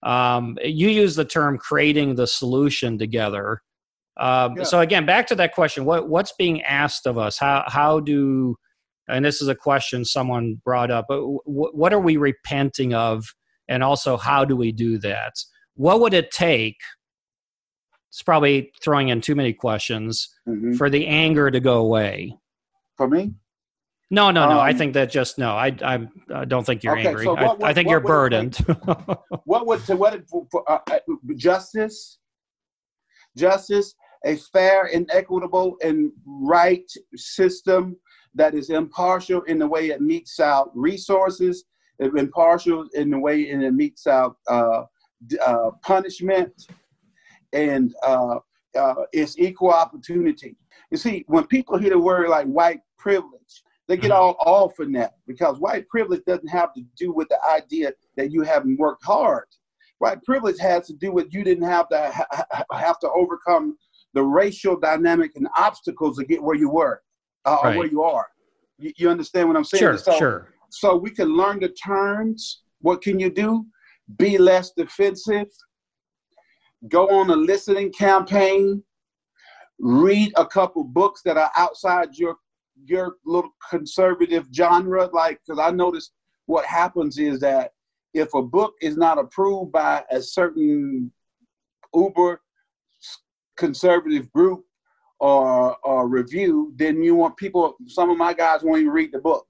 Um, you use the term creating the solution together. Um, yeah. So again, back to that question: what what's being asked of us? How how do and this is a question someone brought up. But w- what are we repenting of, and also how do we do that? What would it take? It's probably throwing in too many questions mm-hmm. for the anger to go away. For me, no, no, no. Um, I think that just no. I, I, I don't think you're okay, angry. So what, what, I, I, think what, you're burdened. what would to what for, uh, uh, justice? Justice, a fair and equitable and right system that is impartial in the way it metes out resources, impartial in the way it metes out uh, uh, punishment, and uh, uh, it's equal opportunity. You see, when people hear the word like white privilege, they get mm-hmm. all off in that because white privilege doesn't have to do with the idea that you haven't worked hard. White privilege has to do with you didn't have to ha- have to overcome the racial dynamic and obstacles to get where you were uh, right. or where you are. You, you, understand what I'm saying? Sure, so, sure. So we can learn the terms. What can you do? Be less defensive. Go on a listening campaign. Read a couple books that are outside your your little conservative genre? Like, because I noticed what happens is that if a book is not approved by a certain uber conservative group or, or review, then you want people, some of my guys won't even read the book.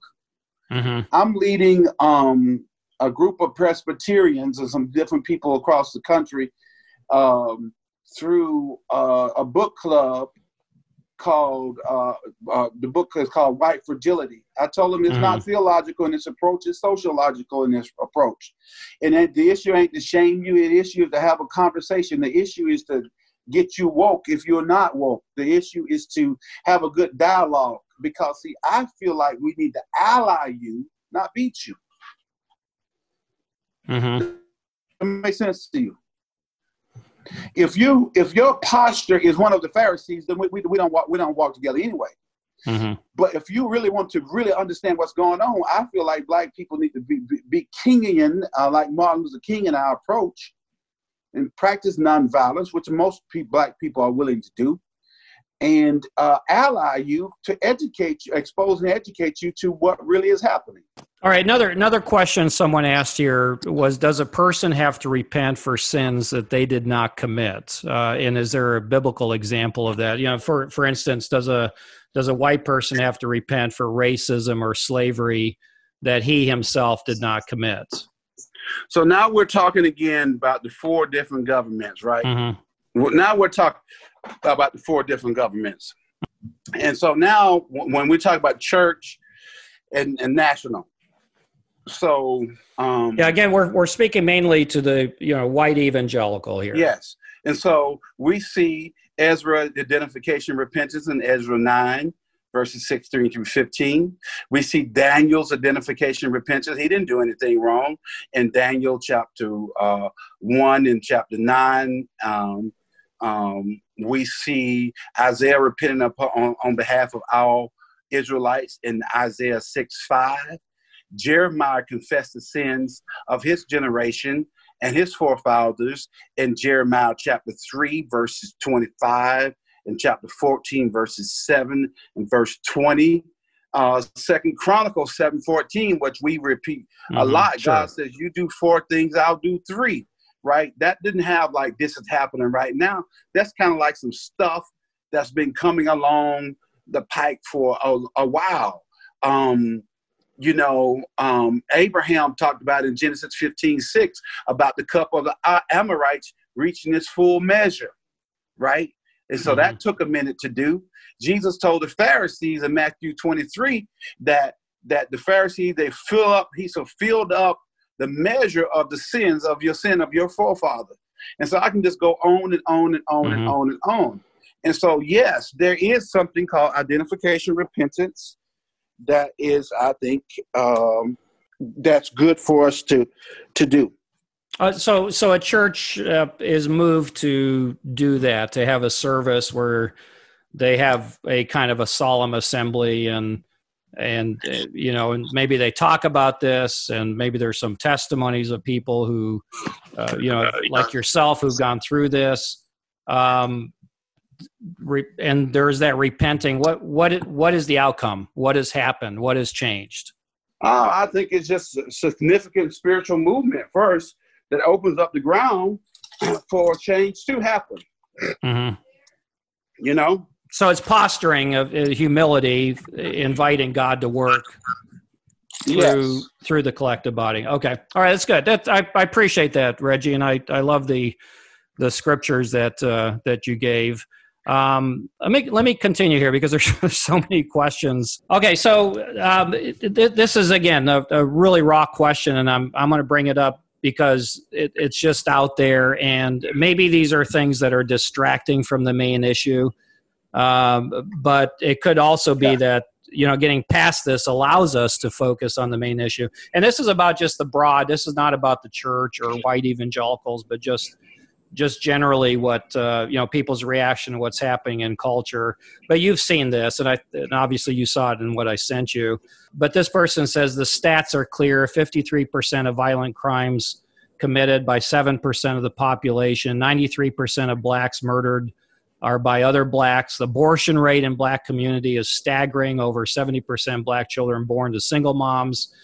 Mm-hmm. I'm leading um, a group of Presbyterians and some different people across the country um, through uh, a book club called uh, uh, the book is called White Fragility. I told them it's mm-hmm. not theological in its approach; it's sociological in its approach. And the issue ain't to shame you; the issue is to have a conversation. The issue is to get you woke if you're not woke. The issue is to have a good dialogue because see, I feel like we need to ally you, not beat you. Mm-hmm. It makes sense to you. If you if your posture is one of the Pharisees, then we, we, we don't walk we don't walk together anyway. Mm-hmm. But if you really want to really understand what's going on, I feel like black people need to be be, be Kingian, uh, like Martin Luther King in our approach, and practice nonviolence, which most people, black people are willing to do, and uh, ally you to educate you, expose and educate you to what really is happening. All right, another another question someone asked here was: Does a person have to repent for sins that they did not commit? Uh, and is there a biblical example of that? You know, for for instance, does a does a white person have to repent for racism or slavery that he himself did not commit? So now we're talking again about the four different governments, right? Mm-hmm. Now we're talking about the four different governments. And so now when we talk about church and, and national, so um, yeah, again, we're we're speaking mainly to the you know white evangelical here. Yes, and so we see Ezra identification repentance in Ezra nine verses 16 through 15. We see Daniel's identification and repentance. He didn't do anything wrong. In Daniel chapter uh, 1 and chapter 9, um, um, we see Isaiah repenting on, on behalf of all Israelites in Isaiah 6 5. Jeremiah confessed the sins of his generation and his forefathers in Jeremiah chapter 3, verses 25 in chapter 14, verses 7 and verse 20. Uh, Second Chronicles 7 14, which we repeat mm-hmm, a lot. Sure. God says, You do four things, I'll do three, right? That didn't have like this is happening right now. That's kind of like some stuff that's been coming along the pike for a, a while. Um, you know, um, Abraham talked about in Genesis 15 6 about the cup of the Amorites reaching its full measure, right? And so mm-hmm. that took a minute to do. Jesus told the Pharisees in Matthew 23 that that the Pharisees they fill up, he so filled up the measure of the sins of your sin of your forefather. And so I can just go on and on and on mm-hmm. and on and on. And so, yes, there is something called identification repentance that is, I think, um, that's good for us to to do. Uh, so, so a church uh, is moved to do that to have a service where they have a kind of a solemn assembly and and uh, you know and maybe they talk about this and maybe there's some testimonies of people who uh, you know like yourself who've gone through this. Um, re- and there's that repenting. What what what is the outcome? What has happened? What has changed? Uh, i think it's just a significant spiritual movement first that opens up the ground for change to happen mm-hmm. you know so it's posturing of uh, humility, inviting God to work through yes. through the collective body. Okay, all right, that's good. That I, I appreciate that, Reggie, and I, I love the the scriptures that uh, that you gave. Um, let me let me continue here because there's so many questions. Okay, so um, th- this is again a, a, really raw question, and I'm I'm going to bring it up because it, it's just out there, and maybe these are things that are distracting from the main issue. Um, but it could also be yeah. that you know getting past this allows us to focus on the main issue and this is about just the broad this is not about the church or white evangelicals but just just generally what uh, you know people's reaction to what's happening in culture but you've seen this and i and obviously you saw it in what i sent you but this person says the stats are clear 53% of violent crimes committed by 7% of the population 93% of blacks murdered are by other blacks. The abortion rate in black community is staggering. Over 70% black children born to single moms.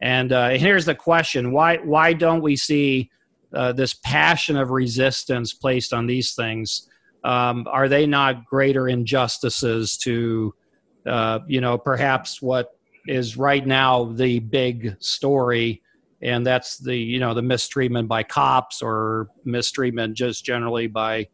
And uh, here's the question: Why why don't we see uh, this passion of resistance placed on these things? Um, are they not greater injustices to, uh, you know, perhaps what is right now the big story, and that's the you know the mistreatment by cops or mistreatment just generally by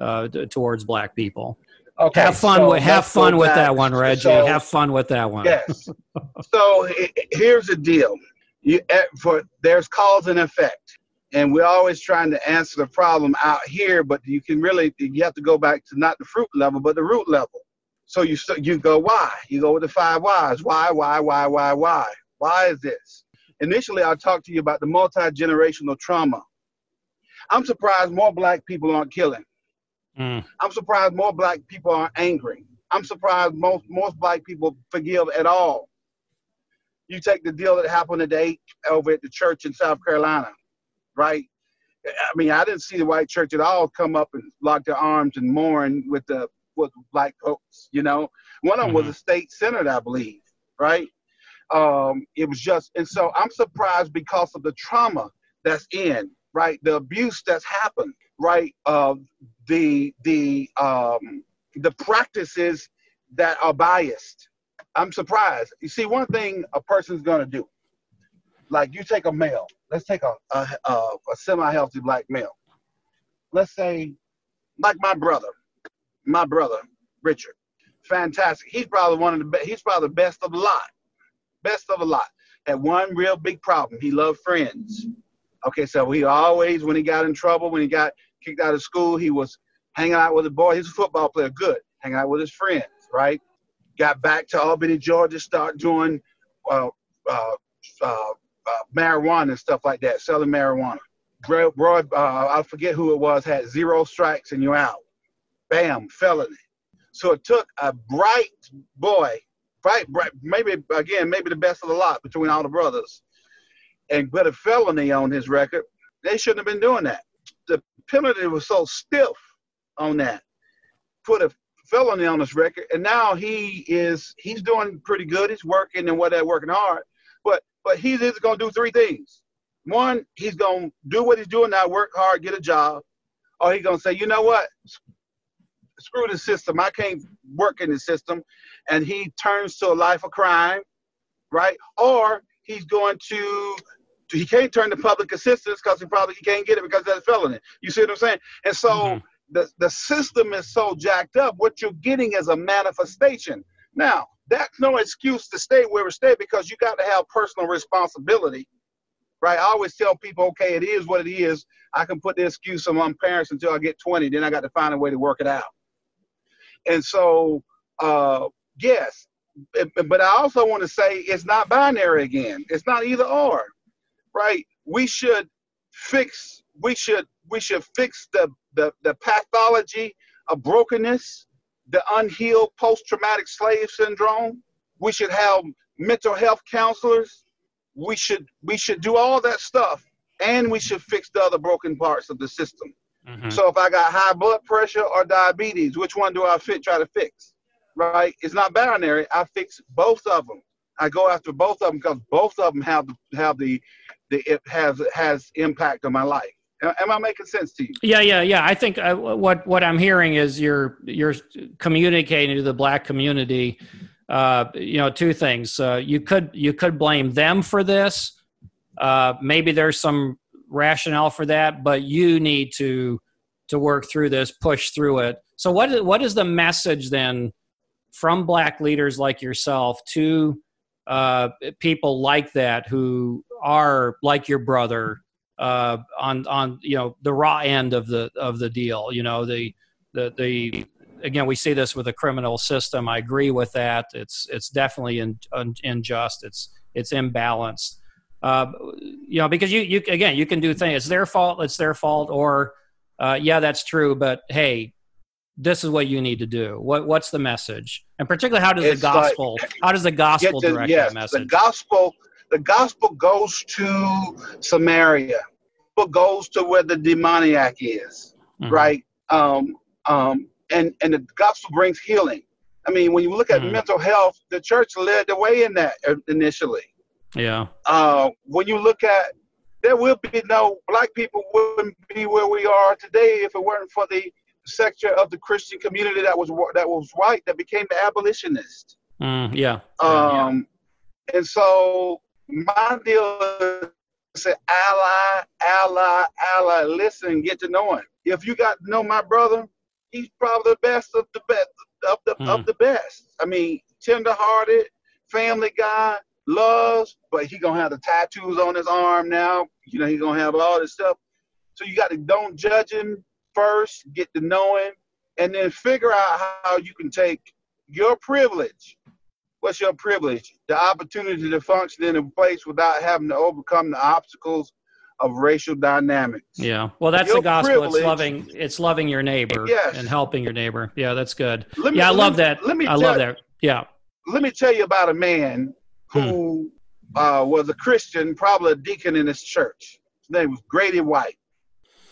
uh, towards black people. Okay, have fun so with have fun with that one, Reggie. So, have fun with that one. Yes. so here's the deal: you eh, for there's cause and effect, and we're always trying to answer the problem out here, but you can really you have to go back to not the fruit level, but the root level. So you you go why? You go with the five whys. Why? Why? Why? Why? Why? Why is this? Initially, I talked to you about the multi generational trauma. I'm surprised more black people aren't killing. Mm. I'm surprised more black people aren't angry. I'm surprised most most black people forgive at all. You take the deal that happened today over at the church in South Carolina, right? I mean, I didn't see the white church at all come up and lock their arms and mourn with the with black folks. You know, one of them mm-hmm. was a state senator, I believe, right? Um, it was just, and so I'm surprised because of the trauma that's in, right? The abuse that's happened, right? Uh, the the um, the practices that are biased. I'm surprised. You see, one thing a person's gonna do, like you take a male. Let's take a a, a, a semi-healthy black male. Let's say, like my brother, my brother Richard, fantastic. He's probably one of the best. He's probably the best of the lot, best of the lot. Had one real big problem. He loved friends. Okay, so he always, when he got in trouble, when he got kicked out of school. He was hanging out with the boy. He's a football player, good. Hanging out with his friends, right? Got back to Albany, Georgia, start doing uh, uh, uh, marijuana and stuff like that, selling marijuana. Roy, uh, I forget who it was, had zero strikes and you're out. Bam, felony. So it took a bright boy, bright, bright, maybe again, maybe the best of the lot between all the brothers, and put a felony on his record. They shouldn't have been doing that the penalty was so stiff on that. Put a felony on his record, and now he is he's doing pretty good. He's working and what they're working hard, but but he's either gonna do three things. One, he's gonna do what he's doing now, work hard, get a job, or he's gonna say, you know what, screw the system. I can't work in the system, and he turns to a life of crime, right? Or he's going to he can't turn to public assistance because he probably he can't get it because that's felony. You see what I'm saying? And so mm-hmm. the, the system is so jacked up. What you're getting is a manifestation. Now, that's no excuse to stay where we stay because you got to have personal responsibility, right? I always tell people, okay, it is what it is. I can put the excuse on my parents until I get 20, then I got to find a way to work it out. And so, uh, yes, but I also want to say it's not binary again. It's not either or, right? We should fix. We should we should fix the the, the pathology of brokenness the unhealed post-traumatic slave syndrome. We should have mental health counselors. We should we should do all that stuff, and we should fix the other broken parts of the system. Mm-hmm. So if I got high blood pressure or diabetes, which one do I fit try to fix? Right? It's not binary. I fix both of them. I go after both of them because both of them have have the the it has has impact on my life. Am I making sense to you? Yeah, yeah, yeah. I think uh, what what I'm hearing is you're you're communicating to the black community. Uh, you know, two things. Uh, you could you could blame them for this. Uh, maybe there's some rationale for that, but you need to to work through this, push through it. So, what is, what is the message then from black leaders like yourself to uh, people like that who are like your brother? Uh, on on you know the raw end of the of the deal. You know the the the again we see this with the criminal system. I agree with that. It's it's definitely in, un, unjust. It's it's imbalanced. Uh, you know because you you again you can do things. It's their fault. It's their fault. Or uh, yeah, that's true. But hey, this is what you need to do. What what's the message? And particularly, how does it's the gospel? Like, how does the gospel direct yes, that message? The gospel the gospel goes to Samaria. But goes to where the demoniac is, mm-hmm. right? Um, um, and and the gospel brings healing. I mean, when you look at mm-hmm. mental health, the church led the way in that initially. Yeah. Uh, when you look at, there will be no black people wouldn't be where we are today if it weren't for the sector of the Christian community that was that was white that became the abolitionist. Mm, yeah. Um, yeah. and so my deal is say ally, ally, ally. Listen, get to know him. If you got to know my brother, he's probably the best of the best of the mm. of the best. I mean, tender-hearted, family guy, loves, but he gonna have the tattoos on his arm now. You know, he gonna have all this stuff. So you got to don't judge him first, get to know him, and then figure out how you can take your privilege what's your privilege? The opportunity to function in a place without having to overcome the obstacles of racial dynamics. Yeah. Well, that's your the gospel. It's loving it's loving your neighbor yes. and helping your neighbor. Yeah, that's good. Me, yeah, I love me, that. Let me I love that. Yeah. Let me tell you about a man who hmm. uh, was a Christian, probably a deacon in his church. His name was Grady White.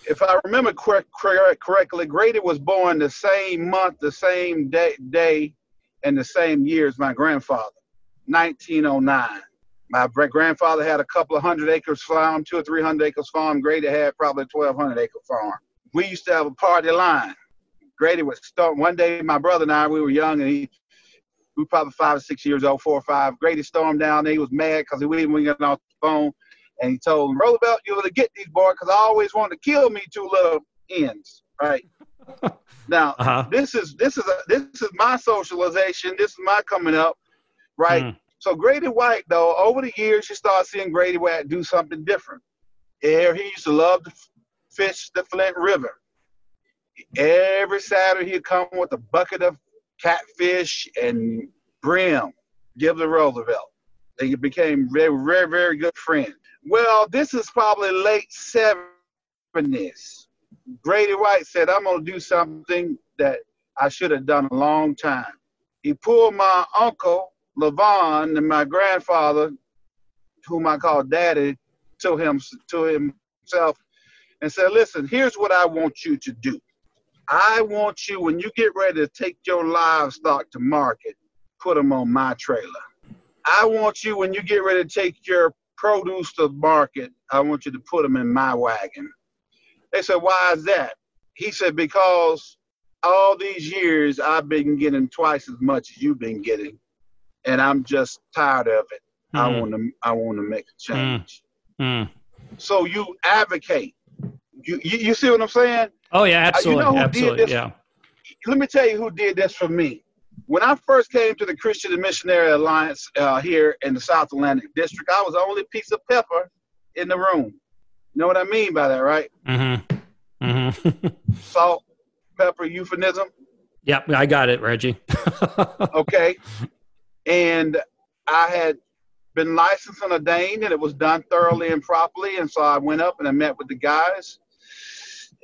If I remember correct, correctly, Grady was born the same month, the same day, day in the same year as my grandfather, 1909. My grandfather had a couple of hundred acres farm, two or three hundred acres farm. Grady had probably a 1,200 acre farm. We used to have a party line. Grady would start one day. My brother and I, we were young, and he, we were probably five or six years old, four or five. Grady stormed down there. He was mad because he wouldn't get off the phone, and he told him, "Roosevelt, you're gonna get these boys because I always wanted to kill me two little ends, right?" Now, uh-huh. this is this is a, this is my socialization. This is my coming up, right? Mm. So Grady White, though, over the years, you start seeing Grady White do something different. Here, he used to love to fish the Flint River. Every Saturday, he'd come with a bucket of catfish and brim, give the Roosevelt. They became very, very, very good friends. Well, this is probably late 70s Grady White said, I'm going to do something that I should have done a long time. He pulled my uncle, Levon, and my grandfather, whom I call daddy, to him to himself and said, Listen, here's what I want you to do. I want you, when you get ready to take your livestock to market, put them on my trailer. I want you, when you get ready to take your produce to market, I want you to put them in my wagon. They said, why is that? He said, because all these years I've been getting twice as much as you've been getting, and I'm just tired of it. Mm. I hmm. want to I want to make a change. Mm. Mm. So you advocate. You, you, you see what I'm saying? Oh yeah, absolutely, uh, you know absolutely, yeah. Let me tell you who did this for me. when I first came to the Christian and Missionary Alliance uh, here in the South Atlantic District, I was the only piece of pepper in the room. You know what I mean by that, right? Mm-hmm. Mm-hmm. Salt, pepper, euphemism. Yep, I got it, Reggie. okay. And I had been licensed and ordained, and it was done thoroughly and properly. And so I went up and I met with the guys,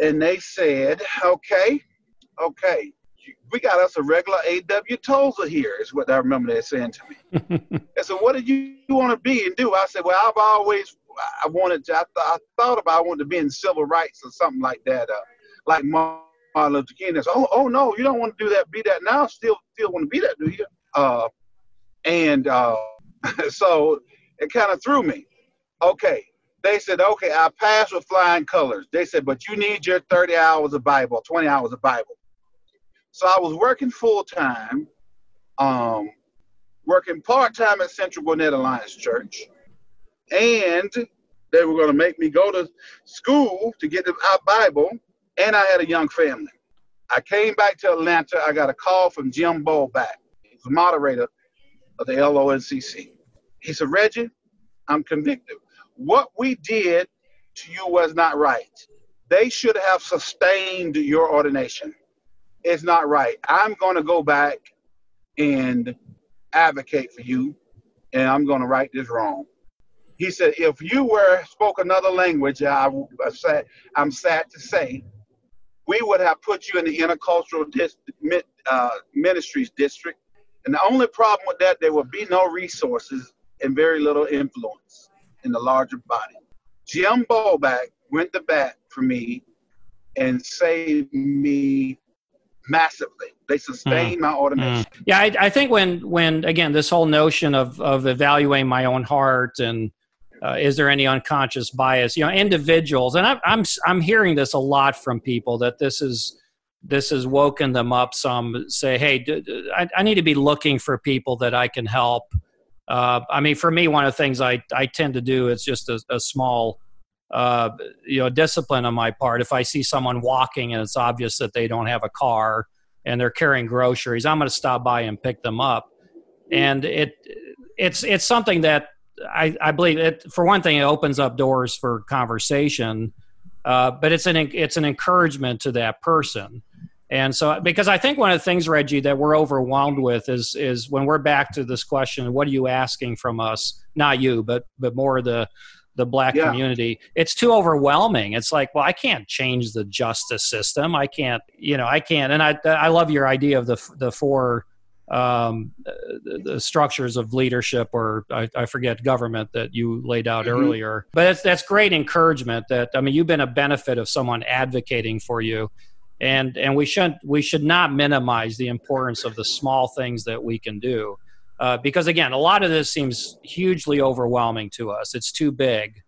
and they said, "Okay, okay, we got us a regular A.W. Tozer here," is what I remember they saying to me. I said, "What did you want to be and do?" I said, "Well, I've always I wanted to. I, th- I thought about I wanted to be in civil rights or something like that, uh, like Martin Luther King." Said, "Oh, oh no, you don't want to do that. Be that now. Still, still want to be that, do you?" Uh, and uh, so it kind of threw me. Okay, they said, okay, I passed with flying colors. They said, but you need your 30 hours of Bible, 20 hours of Bible. So I was working full time, um, working part time at Central Gwinnett Alliance Church, and they were going to make me go to school to get our Bible, and I had a young family. I came back to Atlanta. I got a call from Jim. He's the moderator of the LONCC. He said, Reggie, I'm convicted. What we did to you was not right. They should have sustained your ordination. It's not right. I'm going to go back and advocate for you, and I'm going to right this wrong. He said, if you were spoke another language, I, I'm sad to say, we would have put you in the intercultural dis, uh, ministries district. And the only problem with that, there would be no resources and very little influence in the larger body. Jim Bowback went to bat for me and saved me massively. They sustain mm. my ordination. Mm. Yeah, I, I, think when when again this whole notion of of evaluating my own heart and uh, is there any unconscious bias? You know, individuals, and I'm I'm I'm hearing this a lot from people that this is this has woken them up. Some say, hey, d- d- I, I need to be looking for people that I can help uh, I mean, for me, one of the things I, I tend to do is just a, a small, uh, you know, discipline on my part. If I see someone walking and it's obvious that they don't have a car and they're carrying groceries, I'm going to stop by and pick them up. And it it's it's something that I, I believe it. For one thing, it opens up doors for conversation, uh, but it's an it's an encouragement to that person. And so, because I think one of the things, Reggie, that we're overwhelmed with is is when we're back to this question: What are you asking from us? Not you, but but more the the black yeah. community. It's too overwhelming. It's like, well, I can't change the justice system. I can't, you know, I can't. And I I love your idea of the the four um, the, the, structures of leadership or I, I, forget government that you laid out mm-hmm. earlier. But that's great encouragement that, I mean, you've been a benefit of someone advocating for you and and we shouldn't we should not minimize the importance of the small things that we can do uh, because again a lot of this seems hugely overwhelming to us. It's too big.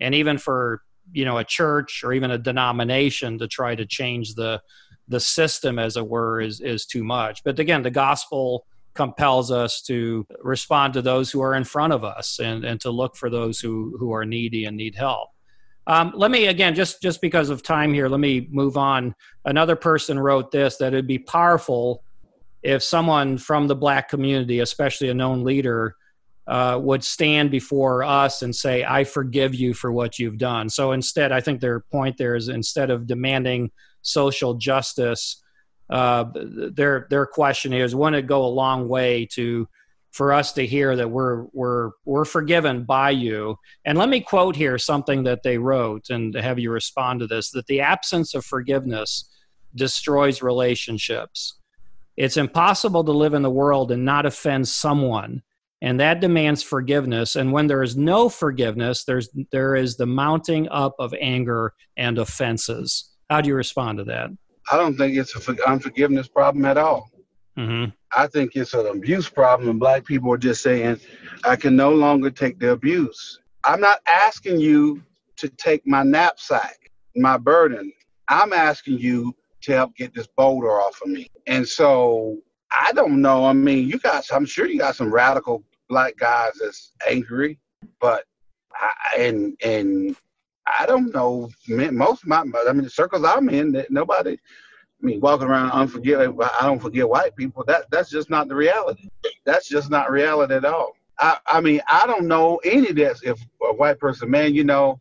And even for you know a church or even a denomination to try to change the the system as it were is is too much. But again the gospel compels us to respond to those who are in front of us and and to look for those who who are needy and need help. Um, let me again, just just because of time here, let me move on. Another person wrote this that it'd be powerful if someone from the black community, especially a known leader, uh, would stand before us and say, "I forgive you for what you've done." So instead, I think their point there is instead of demanding social justice, uh, their their question is, wouldn't it go a long way to for us to hear that we're we're we're forgiven by you. And let me quote here something that they wrote and have you respond to this that the absence of forgiveness destroys relationships. It's impossible to live in the world and not offend someone. And that demands forgiveness. And when there is no forgiveness, there's there is the mounting up of anger and offenses. How do you respond to that? I don't think it's an unforgiveness problem at all. Mm-hmm. I think it's an abuse problem, and black people are just saying, I can no longer take the abuse. I'm not asking you to take my knapsack, my burden. I'm asking you to help get this boulder off of me. And so I don't know. I mean, you got, I'm sure you got some radical black guys that's angry, but I, and and I don't know. Most of my, I mean, the circles I'm in, that nobody I mean, walking around unforgive. I don't forget white people. That that's just not the reality. That's just not reality at all. I, I mean, I don't know any this. If a white person, man, you know,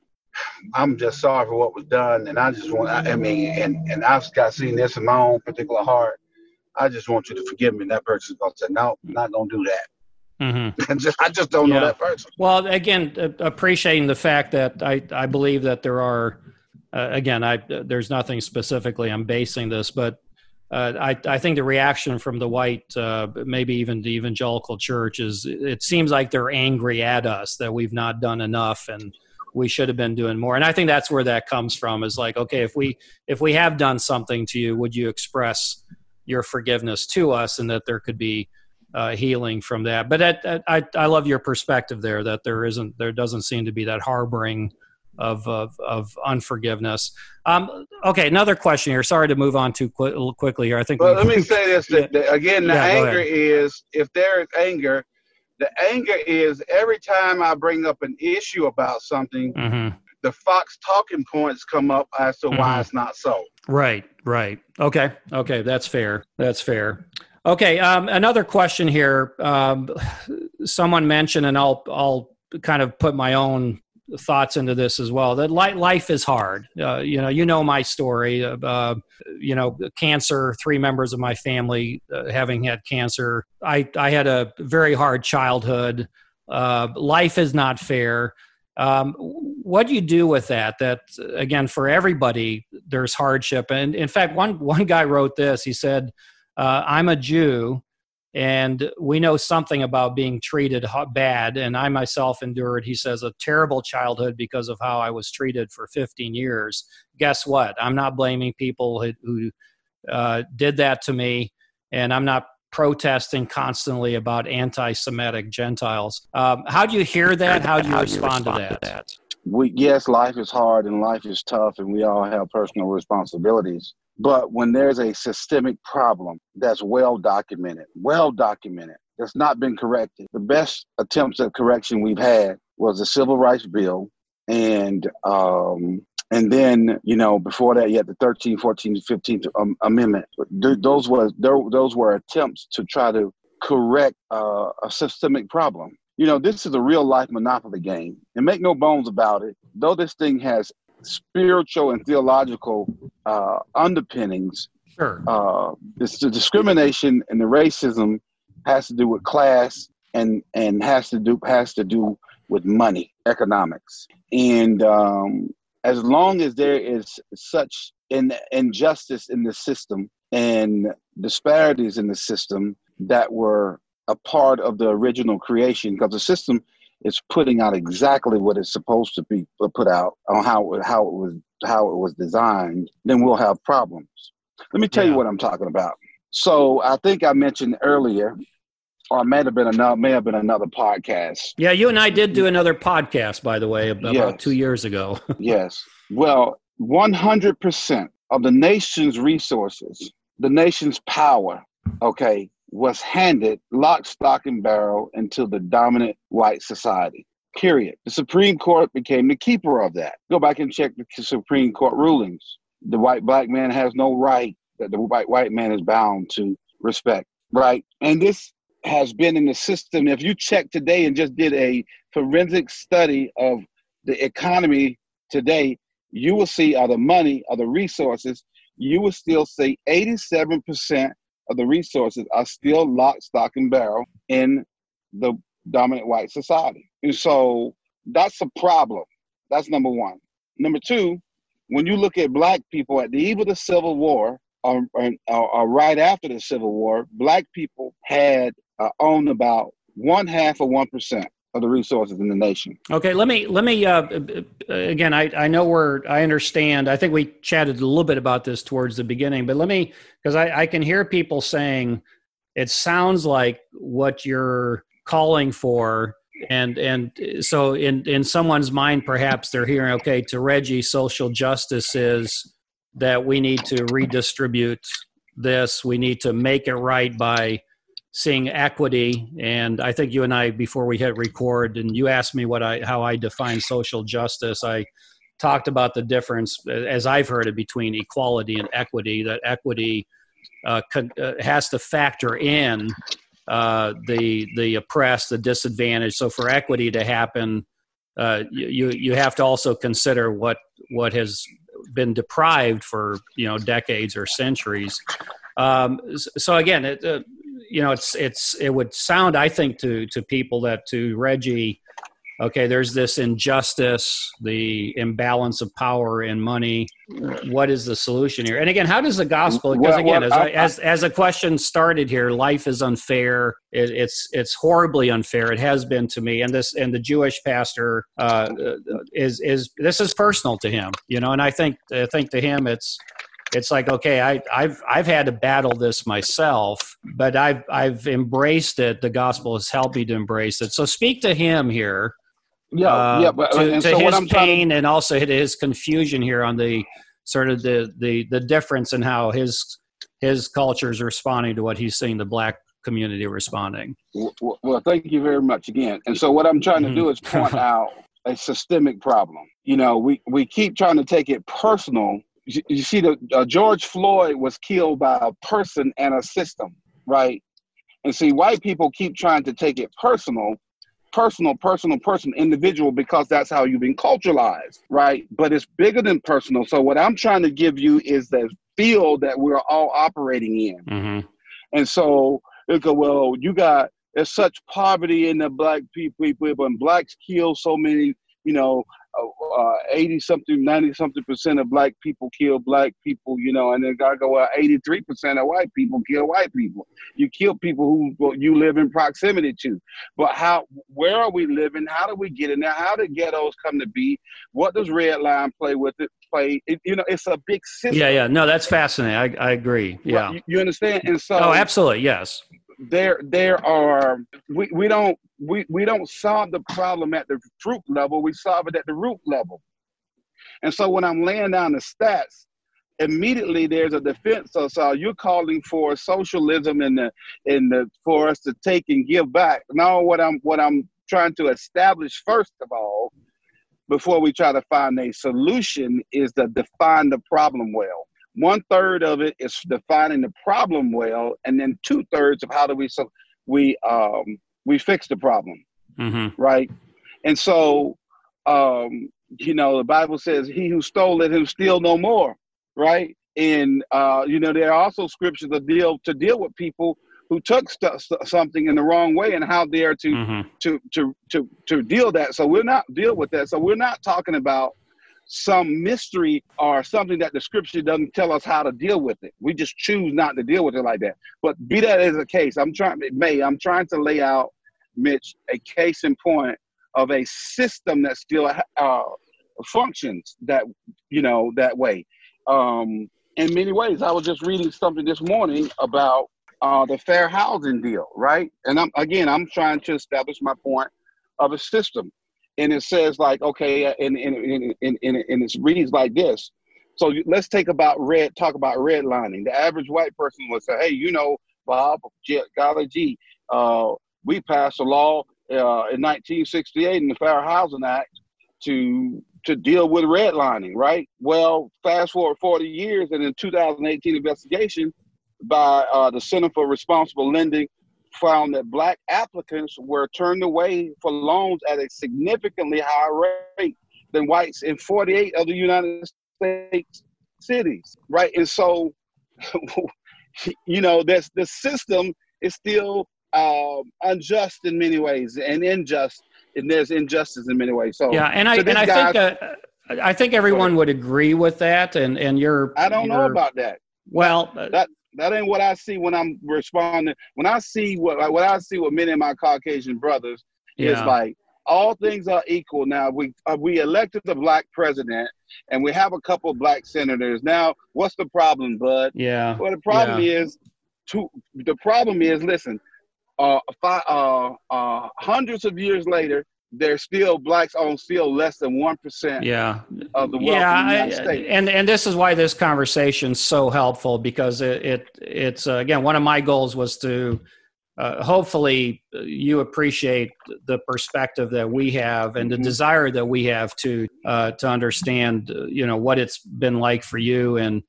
I'm just sorry for what was done, and I just want. I mean, and and I've got seen this in my own particular heart. I just want you to forgive me. And that person's gonna say, no, I'm not gonna do that. Mm-hmm. just, I just don't yeah. know that person. Well, again, appreciating the fact that I, I believe that there are, uh, again, I there's nothing specifically I'm basing this, but uh, I, I think the reaction from the white, uh, maybe even the evangelical church, is it seems like they're angry at us that we've not done enough and we should have been doing more. And I think that's where that comes from. Is like, okay, if we if we have done something to you, would you express your forgiveness to us, and that there could be uh, healing from that? But I, I I love your perspective there that there isn't there doesn't seem to be that harboring of of, of unforgiveness. Um, okay, another question here. Sorry to move on too qu- quickly here. I think. Well, we, let me say this that, that again. The yeah, anger is if there is anger, the anger is every time I bring up an issue about something. Mm-hmm. The Fox talking points come up as to mm-hmm. why it's not so. Right, right. Okay, okay, that's fair. That's fair. Okay, um, another question here. Um, someone mentioned, and I'll I'll kind of put my own thoughts into this as well. That life is hard. Uh, you know, you know my story. Uh, you know, cancer. Three members of my family uh, having had cancer. I I had a very hard childhood. Uh, life is not fair. Um, what do you do with that? That again, for everybody, there's hardship. And in fact, one one guy wrote this. He said, uh, "I'm a Jew." And we know something about being treated bad and i myself endured he says a terrible childhood because of how i was treated for 15 years. Guess what? I'm not blaming people who, who uh, did that to me and i'm not protesting constantly about anti-semitic gentiles. Um, how do you hear that? How do you, how respond, do you respond, to that, to that? We, yes life is hard and life is tough and we all have personal responsibilities but when there's a systemic problem that's well documented, well documented, that's not been corrected, the best attempts at correction we've had was the Civil Rights Bill. And um, and then you know before that you had the 13th 14th 15th um, amendment those were those were attempts to try to correct uh, a systemic problem you know this is a real life monopoly game and make no bones about it though this thing has spiritual and theological uh, underpinnings. Sure. Uh, this, the discrimination and the racism has to do with class and and has to do has to do with money, economics, and um, as long as there is such in, injustice in the system and disparities in the system that were a part of the original creation, because the system is putting out exactly what it's supposed to be put out on how how it was how it was designed, then we'll have problems. Let me tell yeah. you what I'm talking about. So I think I mentioned earlier, or may have been another may have been another podcast. Yeah, you and I did do another podcast, by the way, about yes. two years ago. yes. Well, 100% of the nation's resources, the nation's power, okay, was handed lock, stock, and barrel into the dominant white society. Period. The Supreme Court became the keeper of that. Go back and check the Supreme Court rulings. The white black man has no right that the white white man is bound to respect. Right. And this has been in the system. If you check today and just did a forensic study of the economy today, you will see all the money, or the resources, you will still see 87% of the resources are still locked, stock, and barrel in the dominant white society. And so that's a problem. That's number one. Number two, when you look at black people at the eve of the Civil War, or, or, or right after the Civil War, black people had uh, owned about one half of one percent of the resources in the nation. Okay, let me let me uh, uh, again. I I know we're I understand. I think we chatted a little bit about this towards the beginning, but let me because I I can hear people saying it sounds like what you're calling for and and so in in someone's mind perhaps they're hearing okay to reggie social justice is that we need to redistribute this we need to make it right by seeing equity and i think you and i before we hit record and you asked me what i how i define social justice i talked about the difference, as I've heard it, between equality and equity. That equity uh, con- uh, has to factor in uh, the the oppressed, the disadvantaged. So for equity to happen, uh, you you have to also consider what what has been deprived for you know decades or centuries. Um, so again, it, uh, you know, it's it's it would sound, I think, to to people that to Reggie okay, there's this injustice, the imbalance of power and money. What is the solution here? And again, how does the gospel? Because again, as, I, as as a question started here, life is unfair. It, it's it's horribly unfair. It has been to me, and this and the Jewish pastor uh, is is this is personal to him, you know. And I think I think to him, it's it's like okay I, have I've had to battle this myself but I've I've embraced it the gospel has helped me to embrace it so speak to him here yeah, uh, yeah, but to, to so his pain to... and also to his confusion here on the sort of the the the difference in how his his culture is responding to what he's seeing the black community responding. Well, well thank you very much again. And so what I'm trying to do mm-hmm. is point out a systemic problem. You know, we we keep trying to take it personal. You, you see, the uh, George Floyd was killed by a person and a system, right? And see, white people keep trying to take it personal personal, personal, personal, individual because that's how you've been culturalized, right? But it's bigger than personal. So what I'm trying to give you is the field that we're all operating in. Mm-hmm. And so it go, well, you got there's such poverty in the black people, people, and blacks kill so many, you know, uh, 80 something, 90 something percent of black people kill black people, you know, and then gotta go, well, 83 percent of white people kill white people. You kill people who you live in proximity to. But how, where are we living? How do we get in there? How do ghettos come to be? What does Red Line play with it? Play, it, you know, it's a big system. Yeah, yeah, no, that's fascinating. I, I agree. Yeah, you, you understand? And so, oh, absolutely, yes there there are we, we don't we, we don't solve the problem at the fruit level we solve it at the root level. And so when i'm laying down the stats immediately there's a defense of so you're calling for socialism in the in the for us to take and give back. Now what i'm what i'm trying to establish first of all before we try to find a solution is to define the problem well one third of it is defining the problem well, and then two thirds of how do we so we um, we fix the problem, mm-hmm. right? And so, um, you know, the Bible says, "He who stole let him steal no more," right? And uh, you know, there are also scriptures to deal to deal with people who took st- something in the wrong way and how they are to, mm-hmm. to to to to deal that. So we're not deal with that. So we're not talking about some mystery or something that the scripture doesn't tell us how to deal with it. We just choose not to deal with it like that. But be that as a case, I'm trying, May, I'm trying to lay out, Mitch, a case in point of a system that still uh, functions that you know that way. Um, in many ways, I was just reading something this morning about uh, the fair housing deal, right? And I'm again, I'm trying to establish my point of a system and it says like okay and and, and, and, and it reads like this. So let's take about red talk about redlining. The average white person would say hey you know bob golly gee uh, we passed a law uh, in 1968 in the fair housing act to to deal with redlining right? Well fast forward 40 years and in 2018 investigation by uh, the center for responsible lending found that black applicants were turned away for loans at a significantly higher rate than whites in 48 of the United States cities, right? And so, you know, this the system is still um, unjust in many ways and unjust, and there's injustice in many ways. So yeah, and I so and I think uh, I think everyone would agree with that, and and you're. I don't know about that. Well, that that ain't what I see when I'm responding. When I see what what I see with many of my Caucasian brothers yeah. is like all things are equal. Now we uh, we elected the black president, and we have a couple of black senators. Now, what's the problem, Bud? Yeah. Well, the problem yeah. is, to the problem is, listen, uh, five, uh, uh, hundreds of years later, there's still blacks own still less than one percent yeah. of the wealth yeah, in the United I, States. And and this is why this conversation is so helpful because it, it it's uh, again one of my goals was to uh, hopefully you appreciate the perspective that we have and the mm-hmm. desire that we have to uh, to understand you know what it's been like for you and